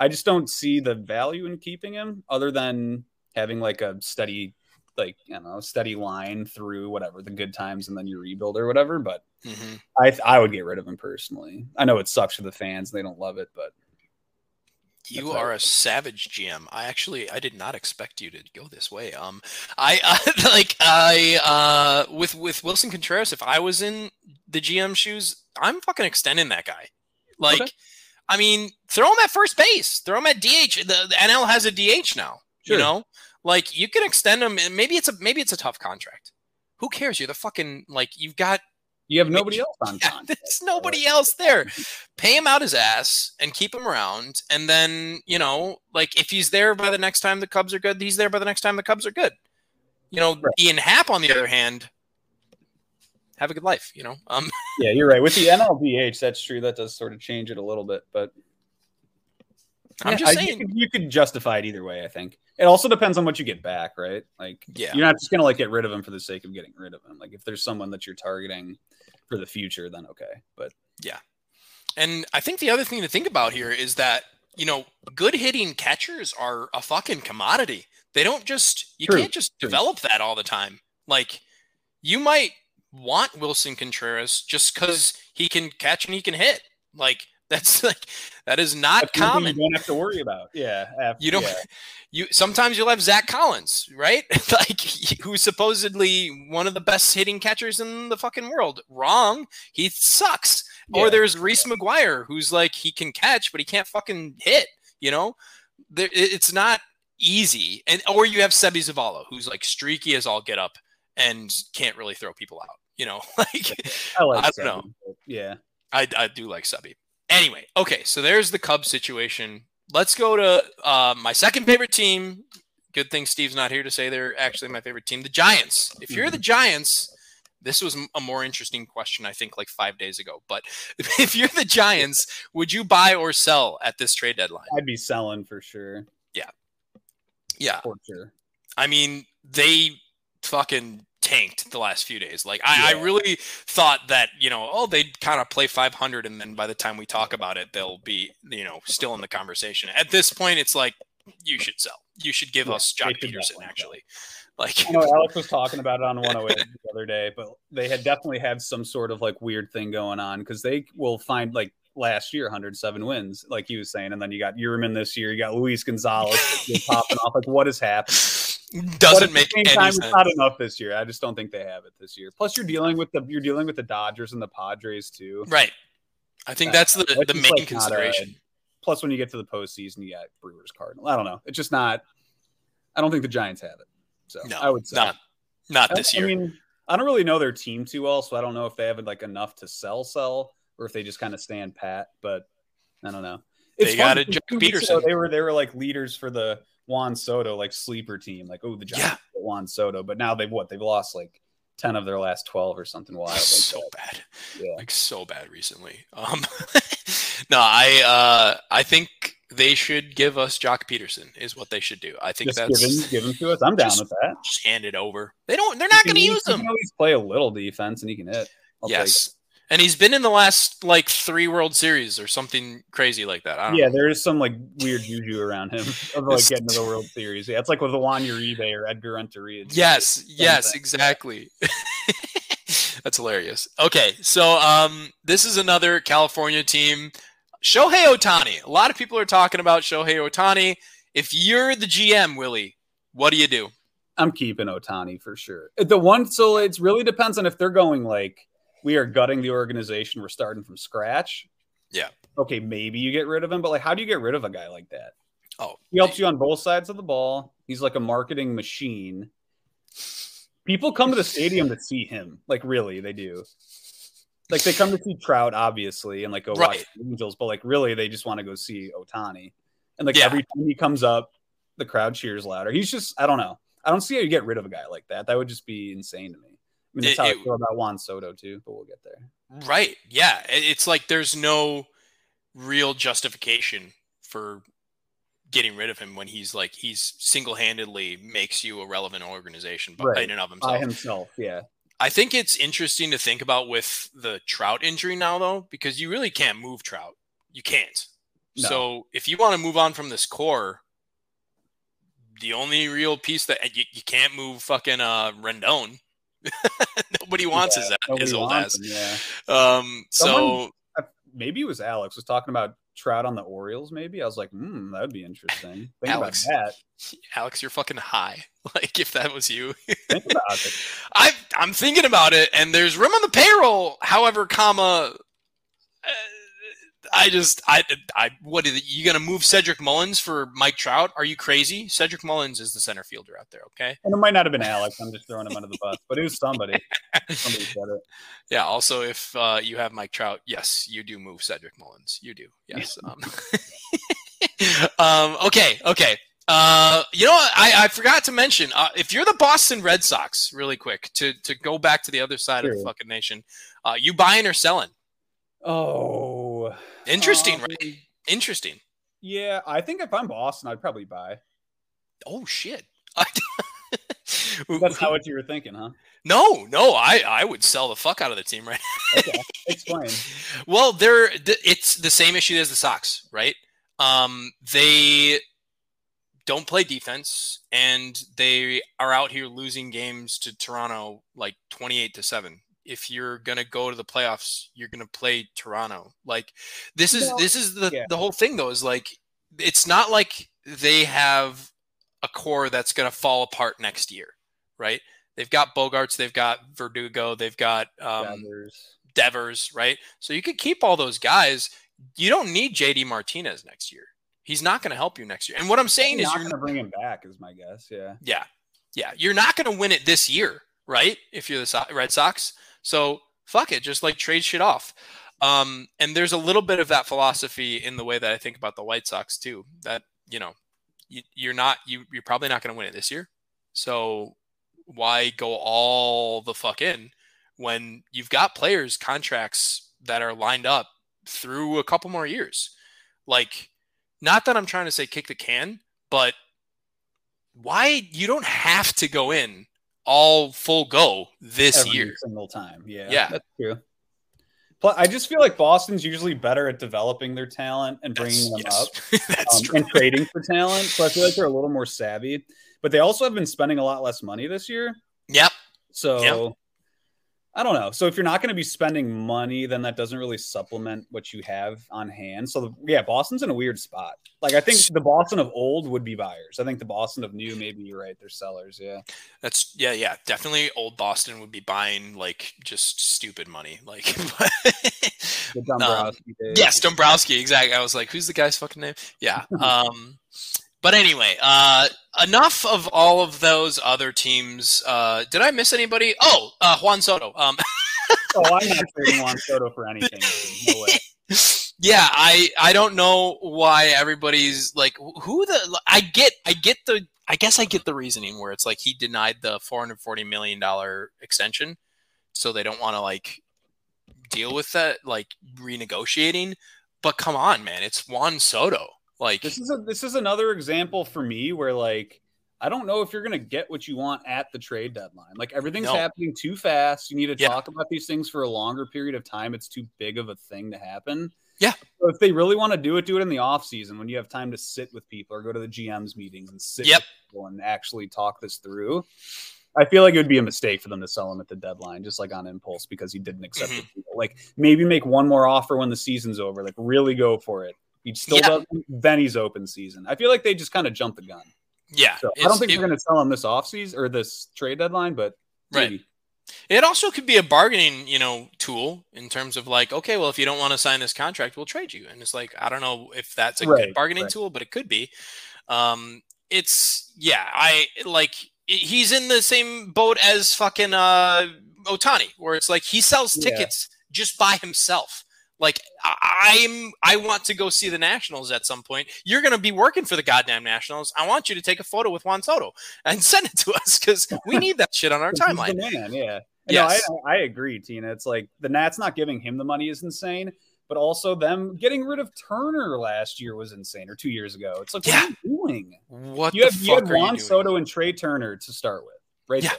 I just don't see the value in keeping him other than having like a steady, like, you know, steady line through whatever the good times and then you rebuild or whatever. But hmm I, I would get rid of him personally. I know it sucks for the fans. They don't love it, but You That's are right. a savage GM. I actually I did not expect you to go this way. Um, I uh, like I uh with with Willson Contreras. If I was in the GM shoes, I'm fucking extending that guy. Like, Okay. I mean, throw him at first base. Throw him at DH. The, the NL has a DH now. Sure. You know, like you can extend him. And maybe it's a maybe it's a tough contract. Who cares? You're the fucking like you've got you have nobody else on yeah, contract. there's nobody else there. Pay him out his ass and keep him around. And then, you know, like if he's there by the next time the Cubs are good, he's there by the next time the Cubs are good. You know, Right. Ian Happ, on the other hand, have a good life, you know? Um, Yeah, you're right. With the NLDH, that's true. That does sort of change it a little bit, but I'm Yeah, just saying. you could, you could justify it either way. I think it also depends on what you get back, right? Like, Yeah. you're not just gonna like get rid of him for the sake of getting rid of him. Like, if there's someone that you're targeting for the future, then okay. But yeah, And I think the other thing to think about here is that, you know, good hitting catchers are a fucking commodity. They don't just, you True, can't just true. develop that all the time. Like, you might want Willson Contreras just because he can catch and he can hit. Like, that's like, that is not that's common. You don't have to worry about. Yeah, after, You don't. yeah. You sometimes you'll have Zach Collins, right? like who's supposedly one of the best hitting catchers in the fucking world. Wrong. He sucks. Yeah. Or there's Reese McGuire, who's like he can catch, but he can't fucking hit. You know, there, it's not easy. And or you have Seby Zavala, who's like streaky as all get up and can't really throw people out. You know, like I like. I don't Seby, know. Yeah, I, I do like Seby. Anyway, okay, so there's the Cubs situation. Let's go to uh, my second favorite team. Good thing Steve's not here to say they're actually my favorite team, the Giants. If you're the Giants, this was a more interesting question, I think, like five days ago. But if you're the Giants, would you buy or sell at this trade deadline? I'd be selling for sure. Yeah, Yeah. For sure. I mean, they fucking tanked the last few days. Like, I, Yeah. I really thought that, you know, oh, they'd kind of play 500, and then by the time we talk about it, they'll be, you know, still in the conversation. At this point, it's like, you should sell. You should give Yeah, us Joc Pederson, actually. Like, I know Alex was talking about it on 108 the other day, but they had definitely had some sort of like weird thing going on because they will find like last year 107 wins, like he was saying, and then you got Yermín this year, you got Luis Gonzalez popping off. Like, what has happened? Doesn't make any time, sense. It's not enough this year. I just don't think they have it this year. Plus, you're dealing with the you're dealing with the Dodgers and the Padres too. Right. I think Uh, that's the, the main like, not a- consideration. Plus, when you get to the postseason, you got Brewers, Cardinal. I don't know. It's just not. I don't think the Giants have it. So No, I would say not, not this year. I mean, I don't really know their team too well, so I don't know if they have like enough to sell, sell, or if they just kind of stand pat. But I don't know. They got a Joc two weeks ago, Pederson. They were they were like leaders for the Juan Soto like sleeper team. Like, oh, the Giants Yeah. Juan Soto, but now they've what? They've lost like ten of their last twelve or something wild. Like so that. bad. Yeah. like so bad recently. Um, no, I uh, I think they should give us Joc Pederson is what they should do. I think Just that's give him, give him to us. I'm down just- with that. just hand it over. They don't. They're not going to use he him. can always play a little defense, and he can hit. I'll yes, and he's been in the last like three World Series or something crazy like that. I don't Yeah, know. there is some like weird juju around him of like getting to the World Series. Yeah, it's like with Juan Uribe or Edgar Renteria. Yes, yes, exactly. That's hilarious. Okay, so um, this is another California team. Shohei Ohtani. A lot of people are talking about Shohei Ohtani. If you're the GM, Willie, what do you do? I'm keeping Ohtani for sure. The one, so it really depends on if they're going like we are gutting the organization, we're starting from scratch. Yeah. Okay, maybe you get rid of him, but like, how do you get rid of a guy like that? Oh, He helps you on both sides of the ball. He's like a marketing machine. People come to the stadium to see him. Like, really, they do. Like, they come to see Trout, obviously, and like go watch the Angels, but like, really, they just want to go see Ohtani. And like, Yeah. every time he comes up, the crowd cheers louder. He's just, I don't know. I don't see how you get rid of a guy like that. That would just be insane to me. I mean, that's It- how it- I feel about Juan Soto, too, but we'll get there. right. Yeah, it's like there's no real justification for getting rid of him when he's like he's single handedly makes you a relevant organization by Right. in and of himself. by himself. Yeah, I think it's interesting to think about with the Trout injury now, though, because you really can't move Trout. You can't. No. So if you want to move on from this core, the only real piece that you, you can't move fucking uh Rendon. Nobody wants Yeah, his, his old ass. him, yeah. Um, so maybe it was Alex was talking about Trout on the Orioles. Maybe I was like, hmm, that would be interesting. Think Alex. about Alex, you're fucking high. Like if that was you, that. Think about it. I I'm thinking about it, and there's room on the payroll. However, comma, uh, I just I I what is it? You gonna move Cedric Mullins for Mike Trout? Are you crazy? Cedric Mullins is the center fielder out there. Okay. And it might not have been Alex. I'm just throwing him under the bus, but it was somebody. Somebody said it. Yeah. Also, if uh, you have Mike Trout, yes, you do move Cedric Mullins. You do. Yes. um, um, okay. Okay. Uh, you know. I, I forgot to mention uh, if you're the Boston Red Sox, really quick to to go back to the other side of the fucking nation, uh, you buying or selling? Oh, Interesting, um, right? Interesting. Yeah, I think if I'm Boston, I'd probably buy. Oh shit. That's not what you were thinking, huh? no, no, I I would sell the fuck out of the team right Okay, explain. Well, they're it's the same issue as the Sox, right? Um, they don't play defense, and they are out here losing games to Toronto like twenty-eight to seven. If you're gonna go to the playoffs, you're gonna play Toronto. Like this is No, this is the yeah. the whole thing though. Is like it's not like they have a core that's gonna fall apart next year, right? They've got Bogaerts, they've got Verdugo, they've got um, Devers. Devers, right? So you could keep all those guys. You don't need JD Martinez next year. He's not going to help you next year. And what I'm saying You're is, you're going to bring him back, is my guess. Yeah. yeah, yeah, you're not going to win it this year, right? If you're the So- Red Sox, so fuck it, just like trade shit off. Um, and there's a little bit of that philosophy in the way that I think about the White Sox too. That you know, you, you're not you you're probably not going to win it this year. So why go all the fuck in when you've got players contracts that are lined up through a couple more years? Like, not that I'm trying to say kick the can, but why you don't have to go in all full go this Every year. single time. Yeah. Yeah. That's true. But I just feel like Boston's usually better at developing their talent and bringing them Yes, up. That's um, true. and trading for talent. So I feel like they're a little more savvy. But they also have been spending a lot less money this year. Yep. So Yep. I don't know. So if you're not going to be spending money, then that doesn't really supplement what you have on hand. So yeah, Boston's in a weird spot. Like I think the Boston of old would be buyers. I think the Boston of new, maybe you're right, they're sellers. Yeah. That's yeah, yeah. Definitely old Boston would be buying like just stupid money. Like The Dombrowski days. Yes, Dombrowski, exactly. I was like, who's the guy's fucking name? Yeah. Um but anyway, uh enough of all of those other teams. Uh did I miss anybody? Oh, uh Juan Soto. Um Oh, I'm not trading Juan Soto for anything. No way. yeah, I I don't know why everybody's like who the I get I get the I guess I get the reasoning where it's like he denied the 440 million dollar extension so they don't want to like deal with that like renegotiating but come on man it's Juan Soto like This is a this is another example for me where like I don't know if you're gonna get what you want at the trade deadline. Like everything's No. happening too fast. You need to Yeah. talk about these things for a longer period of time. It's too big of a thing to happen. Yeah. So if they really want to do it, do it in the off season when you have time to sit with people or go to the GM's meetings and sit Yep. with people and actually talk this through. I feel like it would be a mistake for them to sell him at the deadline, just like on impulse, because he didn't accept Mm-hmm. the deal. Like maybe make one more offer when the season's over. Like really go for it. He still Yeah. does then he's open season. I feel like they just kind of jumped the gun. yeah So I don't think it- they're going to sell him this offseason or this trade deadline, but Right. It also could be a bargaining, you know, tool in terms of like, okay, well, if you don't want to sign this contract, we'll trade you. And it's like, I don't know if that's a good bargaining right. tool, but it could be. Um, it's yeah, I like he's in the same boat as fucking uh Ohtani, where it's like he sells Yeah. tickets just by himself. Like I- I'm, I want to go see the Nationals at some point. You're going to be working for the goddamn Nationals. I want you to take a photo with Juan Soto and send it to us because we need that shit on our timeline. man, yeah. Yes. No, I, I agree, Tina. It's like the Nats not giving him the money is insane, but also them getting rid of Turner last year was insane, or two years ago. It's like, Yeah. what are you doing? What You the had, you had Juan? Soto and Trea Turner to start with, right? Yeah. there.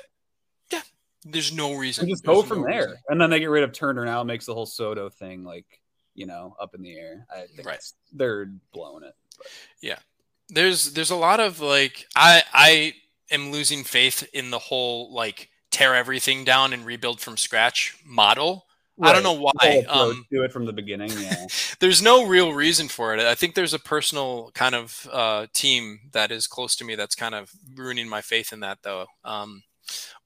There's no reason. Just There's go from no there. reason. And then they get rid of Turner now, it makes the whole Soto thing like, you know, up in the air. I think Right. they're blowing it. Yeah. There's there's a lot of like I I am losing faith in the whole like tear everything down and rebuild from scratch model. I don't know why. Um, do it from the beginning. Yeah. there's no real reason for it. I think there's a personal kind of uh, team that is close to me that's kind of ruining my faith in that, though. Um,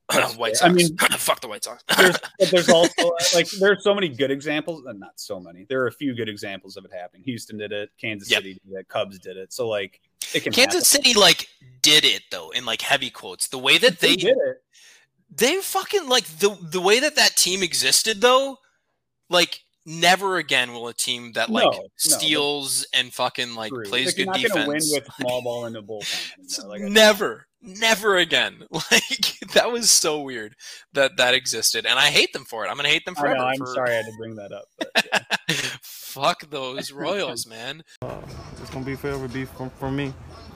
White. Sox. I mean- fuck the White Sox. there's but there's also uh, like there's so many good examples and not so many there are a few good examples of it happening houston did it kansas Yep. city did it cubs did it so like it can Kansas happen. City like did it though in like heavy quotes. The way that they did it they fucking like the the way that that team existed though like never again will a team that like No, no, steals and fucking like True. plays Like, good you're not gonna win with small ball in the bullpen It's anymore. Like, I- never never again like that was so weird that that existed and i hate them for it i'm gonna hate them I forever know, I'm for- sorry I had to bring that up. But, yeah. fuck those royals man It's gonna be forever beef from, from me.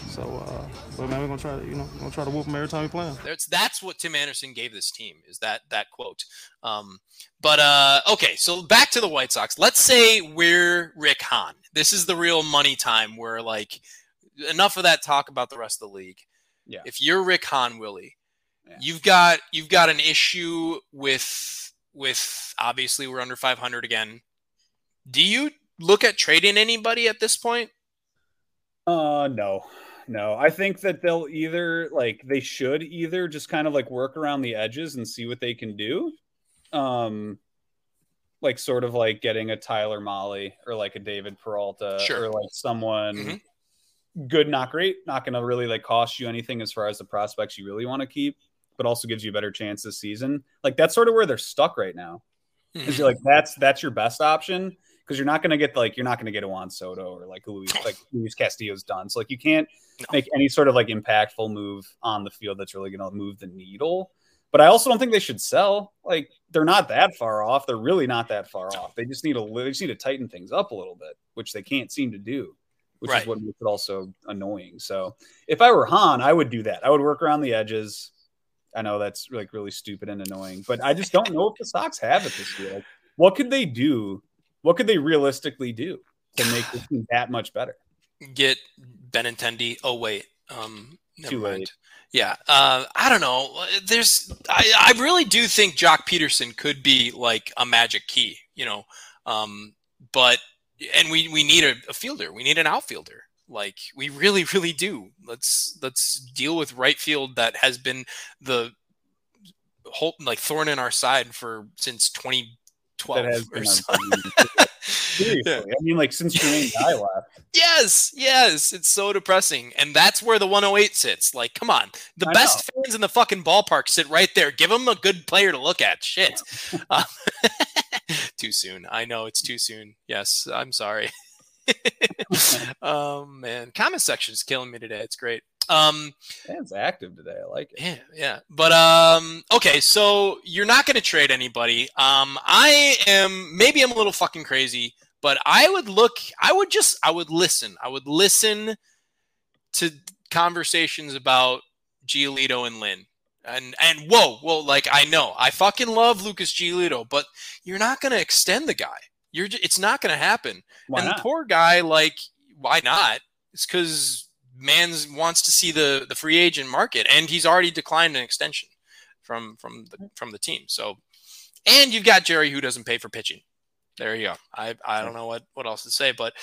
So, uh, but man, we're gonna try to, you know, we're gonna try to whoop them every time we play them. That's that's what Tim Anderson gave this team is that that quote. Um, but uh, okay, so back to the White Sox. Let's say we're Rick Hahn. This is the real money time where like enough of that talk about the rest of the league. Yeah. If you're Rick Hahn, Willie, Yeah. you've got you've got an issue with with obviously we're under 500 again. Do you look at trading anybody at this point? Uh, no, no. I think that they'll either like they should either just kind of like work around the edges and see what they can do. Um, like sort of like getting a Tyler Mahle or like a David Peralta Sure. or like someone Mhm. good, not great, not going to really like cost you anything as far as the prospects you really want to keep, but also gives you a better chance this season. Like that's sort of where they're stuck right now. because you're like that's that's your best option because you're not going to get like you're not going to get a Juan Soto or like Luis like Luis Castillo's done. So like you can't No. make any sort of like impactful move on the field that's really going to move the needle. But I also don't think they should sell. Like they're not that far off. They're really not that far off. They just need to they just need to tighten things up a little bit, which they can't seem to do. Which Right. is what makes it also annoying. So if I were Hahn, I would do that. I would work around the edges. I know that's like really stupid and annoying, but I just don't know if the Sox have it this year. Like, what could they do? What could they realistically do to make the team that much better? get Benintendi. Oh wait, um, never Too mind. late. Yeah, uh, I don't know. There's, I, I really do think Joc Pederson could be like a magic key, you know. Um, but and we we need a, a fielder. We need an outfielder. Like we really, really do. Let's let's deal with right field that has been the whole like thorn in our side for since 2012 That has or been Seriously, Yeah. I mean, like since Jermaine Dye left, Yes, yes, it's so depressing, and that's where the 108 sits. Like, come on, the I best fans in the fucking ballpark sit right there. Give them a good player to look at. Shit, Uh, too soon. I know it's too soon. Yes, I'm sorry. um, man, comment section is killing me today. It's great. Um, Dan's active today. I like it. yeah, yeah. But um okay, so you're not going to trade anybody. Um I am maybe I'm a little fucking crazy, but I would look I would just I would listen. I would listen to conversations about Giolito and Lynn. And and whoa, whoa, like I know. I fucking love Lucas Giolito, but you're not going to extend the guy. You're it's not going to happen. Why and not? the poor guy, like, why not? It's because Mans wants to see the the free agent market, and he's already declined an extension from from the from the team. So, and you've got Jerry who doesn't pay for pitching. There you go. I I don't know what what else to say, but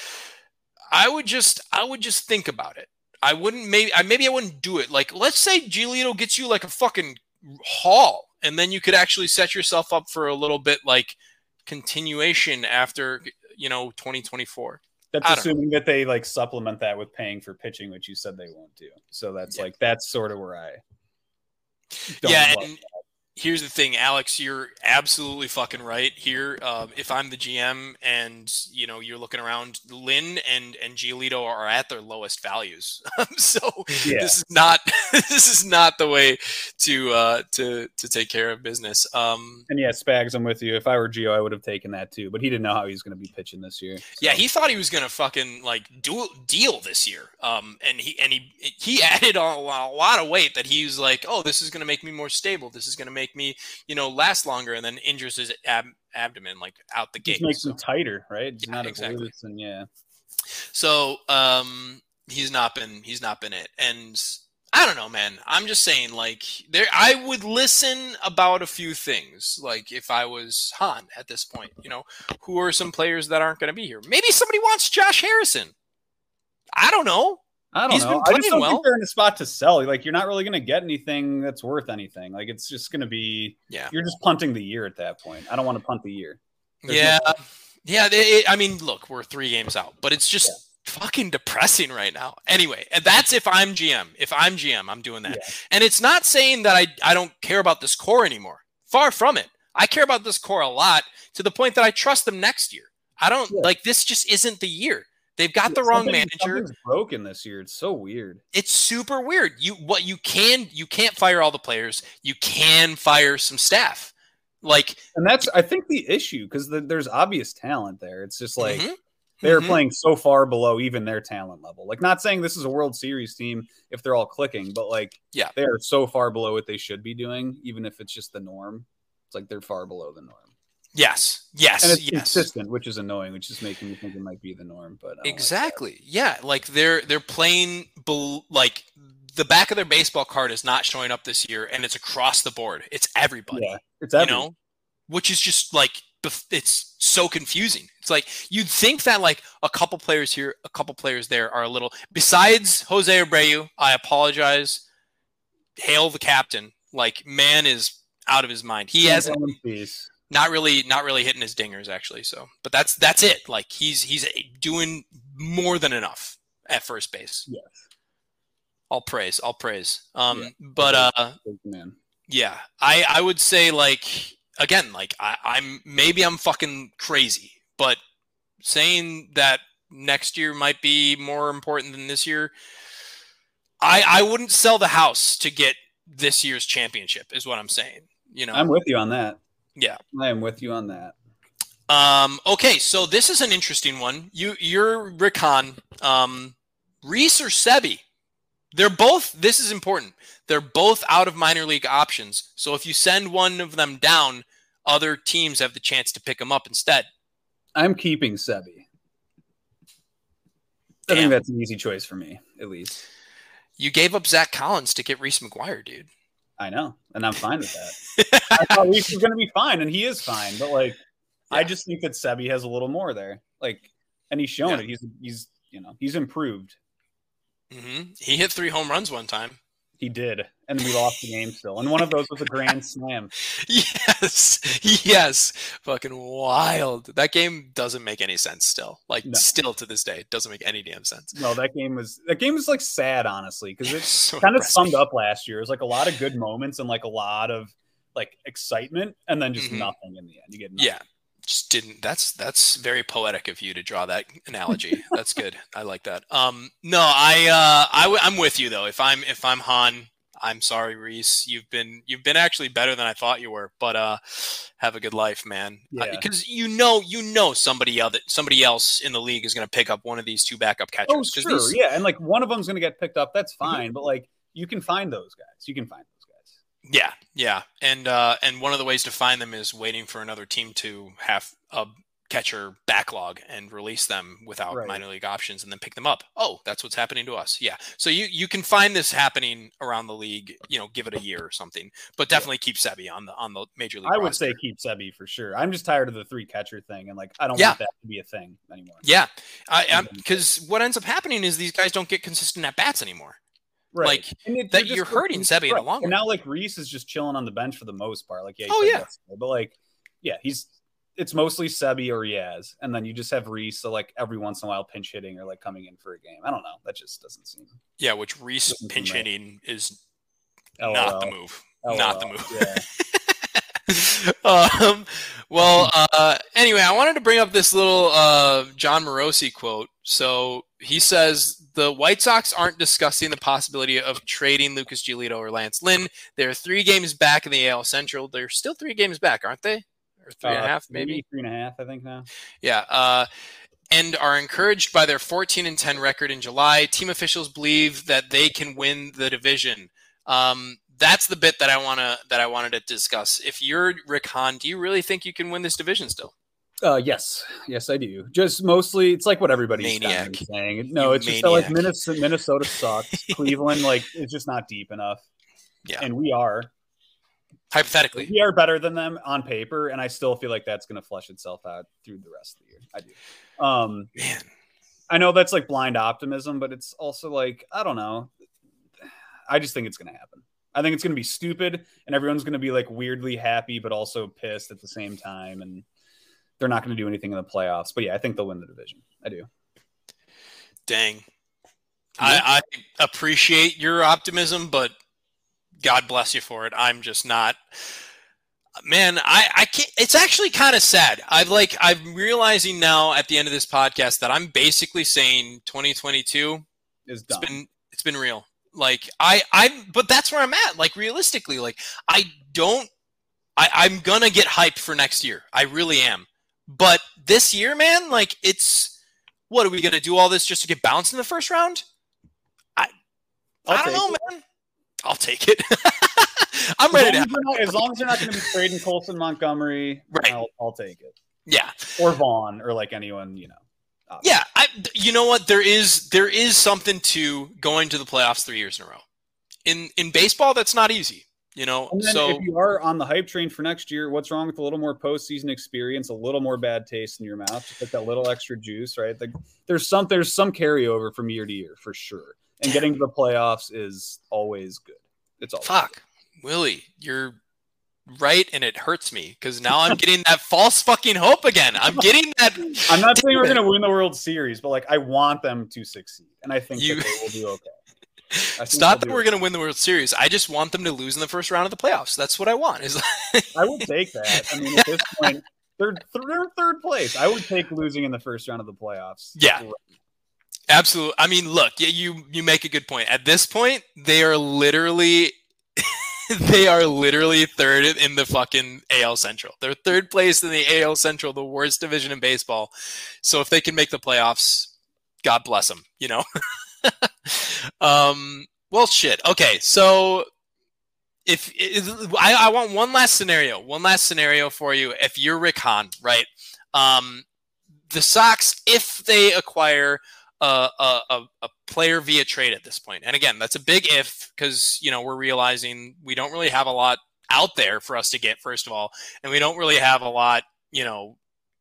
I would just I would just think about it. I wouldn't maybe I maybe I wouldn't do it. Like let's say Giolito gets you like a fucking haul, and then you could actually set yourself up for a little bit like continuation after you know 2024. That's assuming that they like supplement that with paying for pitching, which you said they won't do. So that's Yeah. like that's sort of where I don't yeah, and here's the thing, Alex. You're absolutely fucking right here. Uh, if I'm the GM and you know you're looking around, Lynn and and Giolito are at their lowest values. so Yeah. this is not this is not the way to uh, to to take care of business. Um, And yeah, Spags, I'm with you. If I were Gio, I would have taken that too. But he didn't know how he was going to be pitching this year. Yeah, he thought he was gonna fucking like dual deal this year. Um, and he and he he added a, a lot of weight that he was like, oh, this is gonna make me more stable. This is gonna make me, you know, last longer. And then injures his ab- abdomen like out the just gate. makes So, him tighter, right? Just Yeah, not exactly. and yeah. so um, he's not been he's not been it. And I don't know, man. I'm just saying, like, there I would listen about a few things. Like if I was Hahn at this point, you know, who are some players that aren't gonna be here? Maybe somebody wants Josh Harrison. I don't know. I don't He's know. been I just don't well. think they're in a spot to sell. Like you're not really going to get anything that's worth anything. Like it's just going to be. Yeah. You're just punting the year at that point. I don't want to punt the year. There's yeah, no- yeah. it- I mean, look, we're three games out, but it's just fucking depressing right now. Anyway, and that's if I'm GM. If I'm GM, I'm doing that. Yeah. And it's not saying that I I don't care about this core anymore. Far from it. I care about this core a lot to the point that I trust them next year. I don't Yeah. like this. Just isn't the year. They've got the wrong Something- manager. broken this year. It's so weird. It's super weird. You what you can you can't fire all the players. You can fire some staff. Like And that's I think the issue because the, there's obvious talent there. It's just like mhm, they're mhm. playing so far below even their talent level. Like not saying this is a World Series team if they're all clicking, but like Yeah. they are so far below what they should be doing, even if it's just the norm. It's like they're far below the norm. Yes, yes, And it's yes. consistent, which is annoying, which is making me think it might be the norm. But I don't like. Exactly. yeah, like they're they're playing bel- like the back of their baseball card is not showing up this year, and it's across the board. It's everybody. Yeah, it's you know, which is just like it's so confusing. It's like you'd think that like a couple players here, a couple players there are a little. Besides Jose Abreu, I apologize. Hail the captain. Like man is out of his mind. He hasn't. Not really not really hitting his dingers actually so but that's that's it like he's he's doing more than enough at first base Yes. all praise all praise um Yeah. but uh man. yeah i i would say like again like I, i'm maybe i'm fucking crazy but saying that next year might be more important than this year i i wouldn't sell the house to get this year's championship is what i'm saying you know I'm with you on that. Yeah I am with you on that. Um, okay, so this is an interesting one. You, you're Rick Hahn. Um, Reese or Seby? They're both. This is important. They're both out of minor league options. So if you send one of them down, other teams have the chance to pick them up instead. I'm keeping Seby. I Damn. think that's an easy choice for me, at least. You gave up Zach Collins to get Reese McGuire, dude. I know, and I'm fine with that. I thought Reese was going to be fine, and he is fine. But like, I just think that Seby has a little more there. Like, and he's shown Yeah. it. He's he's you know he's improved. hmm He hit three home runs one time. He did, and we lost the game still. And one of those was a grand slam. Yes, yes, fucking wild. That game doesn't make any sense. Still, like, No. still to this day, it doesn't make any damn sense. No, that game was that game was like sad, honestly, because it So kind of summed up last year. It was like a lot of good moments and like a lot of like excitement, and then just Mhm. nothing in the end. You get nothing. Yeah, just didn't. That's that's very poetic of you to draw that analogy. that's good. I like that. Um, no, I uh, I w- I'm with you though. If I'm if I'm Hahn, I'm sorry, Reese. You've been you've been actually better than I thought you were. But uh, have a good life, man. Yeah. Because you know you know somebody else somebody else in the league is going to pick up one of these two backup catchers. Oh, sure, these- yeah, and like one of them's gonna get picked up. That's Mm-hmm. fine, but like you can find those guys. You can find guys. Yeah, yeah, and uh, and one of the ways to find them is waiting for another team to have a catcher backlog and release them without Right. minor league options and then pick them up. Oh, that's what's happening to us. Yeah, so you you can find this happening around the league. You know, give it a year or something, but definitely keep Seby on the on the major league. I would say keep Seby for sure. I'm just tired of the three catcher thing, and like I don't Yeah. want that to be a thing anymore. Yeah, I because what ends up happening is these guys don't get consistent at bats anymore. Right. Like, it- that you're hurting Seby in the long run. now like Reese is just chilling on the bench for the most part. Like yeah, Oh, yeah. but like yeah, he's it's mostly Seby or Yaz, and then you just have Reese so like every once in a while pinch hitting or like coming in for a game. I don't know. That just doesn't seem Yeah, which Reese pinch right. hitting is LOL. not the move. Not the move. Yeah. um, well, uh, anyway, I wanted to bring up this little uh, Jon Morosi quote. So he says the White Sox aren't discussing the possibility of trading Lucas Giolito or Lance Lynn. They're three games back in the AL Central. They're still three games back, aren't they? Or three and a Uh, half, maybe. three and a half, I think now. Yeah. Uh, and are encouraged by their 14 and 10 record in July. Team officials believe that they can win the division. Um, that's the bit that I wanna that I wanted to discuss. If you're Rick Hahn, do you really think you can win this division still? Uh, yes, yes, I do. Just mostly, it's like what everybody's Maniac. saying. No, You it's just that, like. Minnesota, Minnesota sucks. Cleveland, like, it's just not deep enough. Yeah. and we are. Hypothetically, We are better than them on paper, and I still feel like that's going to flush itself out through the rest of the year. I do. Um, man. I know that's like blind optimism, but it's also like I don't know. I just think it's going to happen. I think it's going to be stupid, and everyone's going to be like weirdly happy, but also pissed at the same time, and they're not going to do anything in the playoffs. But yeah, I think they'll win the division. I do. Dang. I, I appreciate your optimism, but God bless you for it. I'm just not. Man, I, I can't. It's actually kind of sad. I've like I'm realizing now at the end of this podcast that I'm basically saying 2022. Is It's done. been it's been real. Like I I but that's where I'm at. Like realistically, like I don't. I, I'm gonna get hyped for next year. I really am. But this year, man, like it's what are we gonna do all this just to get bounced in the first round? I I'll I don't know, it. man. I'll take it. I'm As ready to. as, not, as long as you're not going to be trading Colson Montgomery, Right. I'll, I'll take it. Yeah, Or Vaughn, or like anyone, you know. obviously. yeah. I. You know what? There is there is something to going to the playoffs three years in a row. In in baseball, that's not easy. You know. So if you are on the hype train for next year, what's wrong with a little more postseason experience, a little more bad taste in your mouth, just like that little extra juice, right? Like there's some there's some carryover from year to year for sure. And getting to the playoffs is always good. It's all fuck, Willie, you're right, and it hurts me because now I'm getting that false fucking hope again. I'm getting that. I'm not saying we're gonna win the World Series, but like I want them to succeed. And I think You- that they will do okay. It's not that we're going to win the World Series. I just want them to lose in the first round of the playoffs. That's what I want. Is I would take that. I mean, at this point, they're, they're third place. I would take losing in the first round of the playoffs. Yeah. Absolutely. I mean, look, yeah, you you make a good point. At this point, they are literally they are literally third in the fucking AL Central. They're third place in the AL Central, the worst division in baseball. So if they can make the playoffs, God bless them, you know. um well shit. Okay, so if, if I, I want one last scenario, one last scenario for you. If you're Rick Hahn, right? Um, the Sox, if they acquire a, a, a, a player via trade at this point, and again, that's a big if because you know we're realizing we don't really have a lot out there for us to get first of all, and we don't really have a lot, you know,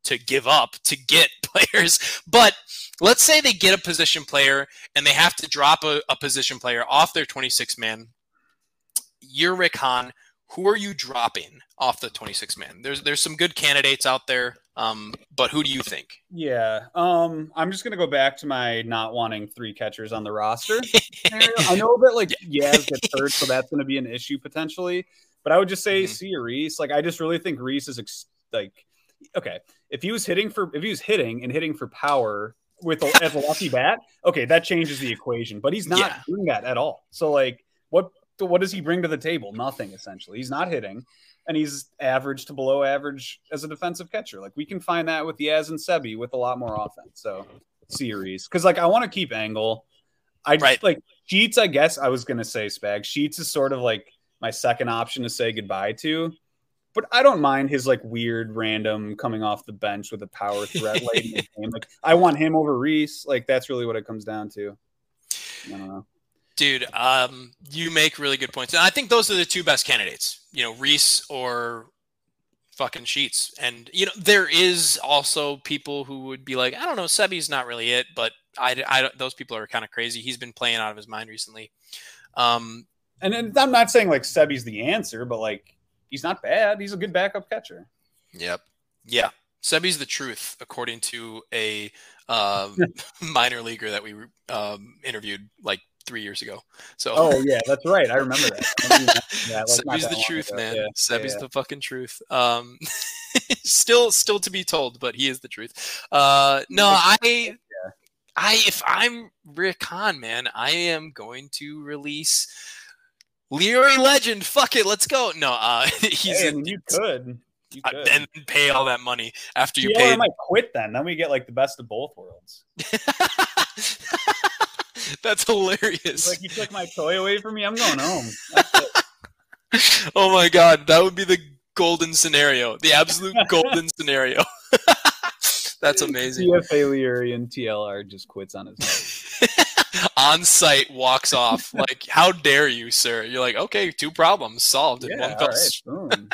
to give up to get players. But let's say they get a position player and they have to drop a, a position player off their 26 man. You're Rick Hahn. Who are you dropping off the 26 man? There's there's some good candidates out there, um, but who do you think? Yeah. Um, I'm just gonna go back to my not wanting three catchers on the roster. I know that like Yaz gets hurt, so that's gonna be an issue potentially. But I would just say Mhm. see Reese. Like I just really think Reese is ex- like okay. If he was hitting for if he was hitting and hitting for power with a, as a lucky bat, okay, that changes the equation. But he's not Yeah. doing that at all. So like what what does he bring to the table? Nothing essentially. He's not hitting. And he's average to below average as a defensive catcher. Like we can find that with Yaz and Seby with a lot more offense. So series because like I want to keep Engel. I Right. like Sheets. I guess I was gonna say Spag. Sheets is sort of like my second option to say goodbye to, but I don't mind his like weird random coming off the bench with a power threat late in the game. Like I want him over Reese. Like that's really what it comes down to. I don't know. Dude, um, you make really good points, and I think those are the two best candidates. You know, Reese or fucking Sheets. And you know, there is also people who would be like, I don't know, Seby's not really it, but I, I those people are kind of crazy. He's been playing out of his mind recently. Um, And, and I'm not saying like Seby's the answer, but like he's not bad. He's a good backup catcher. Yep. Yeah. Seby's the truth, according to a um, minor leaguer that we um, interviewed like three years ago. So Oh yeah, that's right. I remember that. Yeah, like, that the truth, ago. man. Yeah, Seby's yeah. the fucking truth. Um, still, still to be told, but he is the truth. Uh, no, I, I, if I'm Rick Hahn, man, I am going to release Leury Legend. Fuck it, let's go. No, uh, he's Hey, I you could. You uh, could. and pay all that money after you pay. might quit then. Then we get like the best of both worlds. That's He's hilarious. like, you took my toy away from me. I'm going home. Oh my god, that would be the golden scenario, the absolute golden scenario. That's amazing. DFA Leury and TLR just quits on his. On site walks off. Like, how dare you, sir? You're like, okay, two problems solved in Yeah, one all right, boom.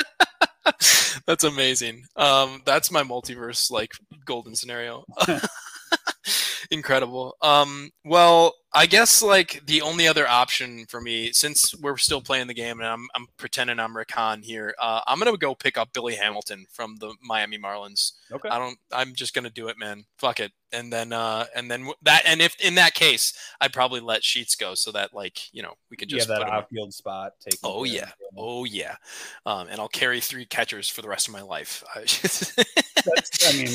That's amazing. Um, that's my multiverse like golden scenario. Incredible. Um, well, I guess like the only other option for me, since we're still playing the game and I'm, I'm pretending I'm Rick Hahn here, uh, I'm gonna go pick up Billy Hamilton from the Miami Marlins. Okay. I don't. I'm just gonna do it, man. Fuck it. And then, uh, and then that, and if in that case, I'd probably let Sheets go so that like you know we could Yeah, just that put him- outfield spot. Take. Oh yeah, oh yeah, um, and I'll carry three catchers for the rest of my life. That's, I mean,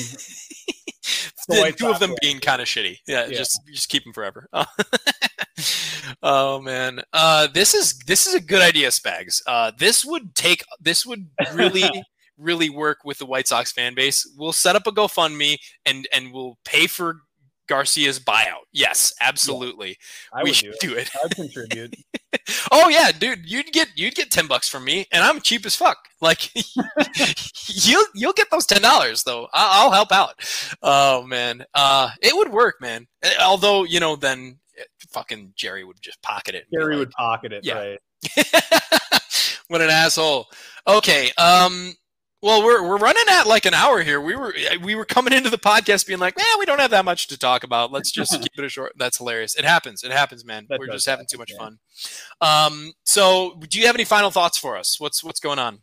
the the two of them being kind of shitty. Yeah, Yeah. just just keep them forever. oh man, uh, this is this is a good idea, Spags. Uh, this would take this would really really work with the White Sox fan base. We'll set up a GoFundMe and and we'll pay for Garcia's buyout. Yes, absolutely. I we would should do do it. I'd contribute. Oh yeah, dude, you'd get you'd get ten bucks from me, and I'm cheap as fuck. Like you'll you'll get those ten dollars though. I- I'll help out. Oh man, uh, it would work, man. Eh, Although you know, then eh, fucking Jerry would just pocket it. Jerry like, would pocket it, Yeah. right? what an asshole. Okay, um, well we're we're running at like an hour here. We were eh, we were coming into the podcast being like, man, we don't have that much to talk about. Let's just keep it a short. That's hilarious. It happens. It happens, man. That we're just having happen, too much fun. Um, so do you have any final thoughts for us? What's what's going on?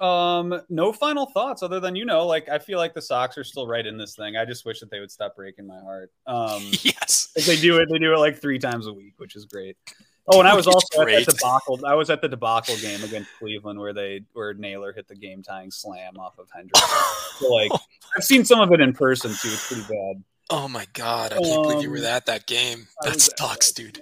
Um, no final thoughts other than you know, like I feel like the Sox are still right in this thing. I just wish that they would stop breaking my heart. Um, yes. they do it, they do it like three times a week, which is great. Oh, and I was also at that debacle. I was at the debacle game against Cleveland where they where Naylor hit the game tying slam off of Hendriks. so, like I've seen some of it in person too. It's pretty bad. Oh my god, I can't believe you were Um, at that game. That sucks, that dude.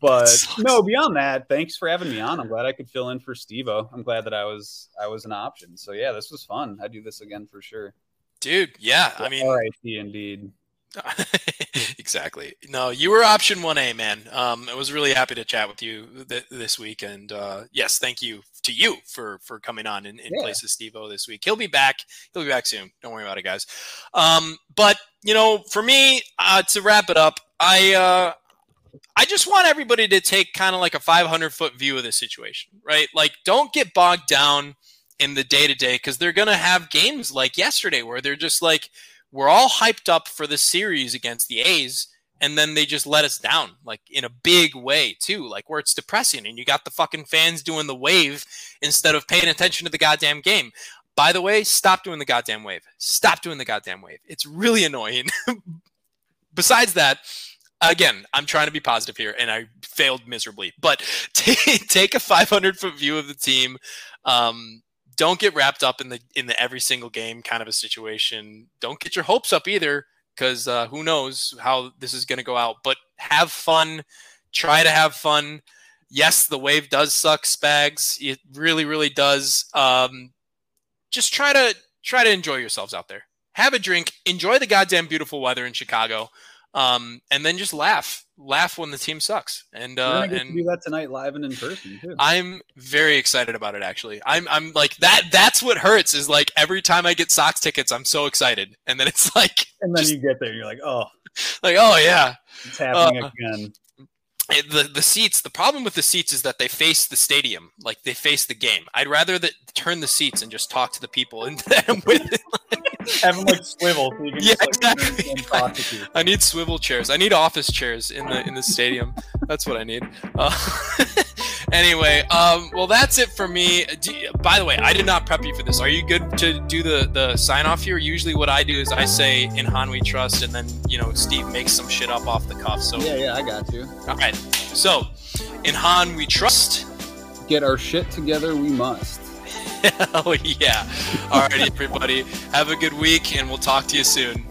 But sucks. no, beyond that, thanks for having me on. I'm glad I could fill in for Stevo. I'm glad that I was I was an option. So yeah, this was fun. I do this again for sure. Dude, yeah. I mean, right, indeed. exactly. No, you were option 1A, man. Um, I was really happy to chat with you th- this week. And uh, yes, thank you to you for for coming on in, in Yeah. place of Steve O this week. He'll be back. He'll be back soon. Don't worry about it, guys. Um, but, you know, for me, uh, to wrap it up, I. Uh, I just want everybody to take kind of like a 500 foot view of the situation, right? Like, don't get bogged down in the day to day because they're going to have games like yesterday where they're just like, we're all hyped up for the series against the A's, and then they just let us down, like in a big way too, like where it's depressing, and you got the fucking fans doing the wave instead of paying attention to the goddamn game. By the way, stop doing the goddamn wave. Stop doing the goddamn wave. It's really annoying. Besides that, again, I'm trying to be positive here, and I failed miserably. But take take a 500 foot view of the team. Um, don't get wrapped up in the in the every single game kind of a situation. Don't get your hopes up either, because uh, who knows how this is going to go out. But have fun. Try to have fun. Yes, the wave does suck, Spags. It really, really does. Um, just try to try to enjoy yourselves out there. Have a drink. Enjoy the goddamn beautiful weather in Chicago. Um, and then just laugh, laugh when the team sucks. And uh, and do that tonight live and in person too. I'm very excited about it. Actually, I'm I'm like that. That's what hurts. Is like every time I get Sox tickets, I'm so excited, and then it's like and then just- you get there, you're like, oh, like oh yeah. it's happening Uh, again. It- the the seats. The problem with the seats is that they face the stadium, like they face the game. I'd rather that turn the seats and just talk to the people and them with. Have them like swivel so you can Yeah, just, like, exactly. and talk to people. I need swivel chairs. I need office chairs in the in the stadium. That's what I need. Uh, Anyway, um, well, that's it for me. By the way, I did not prep you for this. Are you good to do the the sign off here? Usually, what I do is I say "In Hahn We Trust," and then you know Steve makes some shit up off the cuff. So Yeah, yeah, I got you. all right. So, in Hahn we trust. Get our shit together, we must. Hell yeah! All right, everybody. Have a good week, and we'll talk to you soon.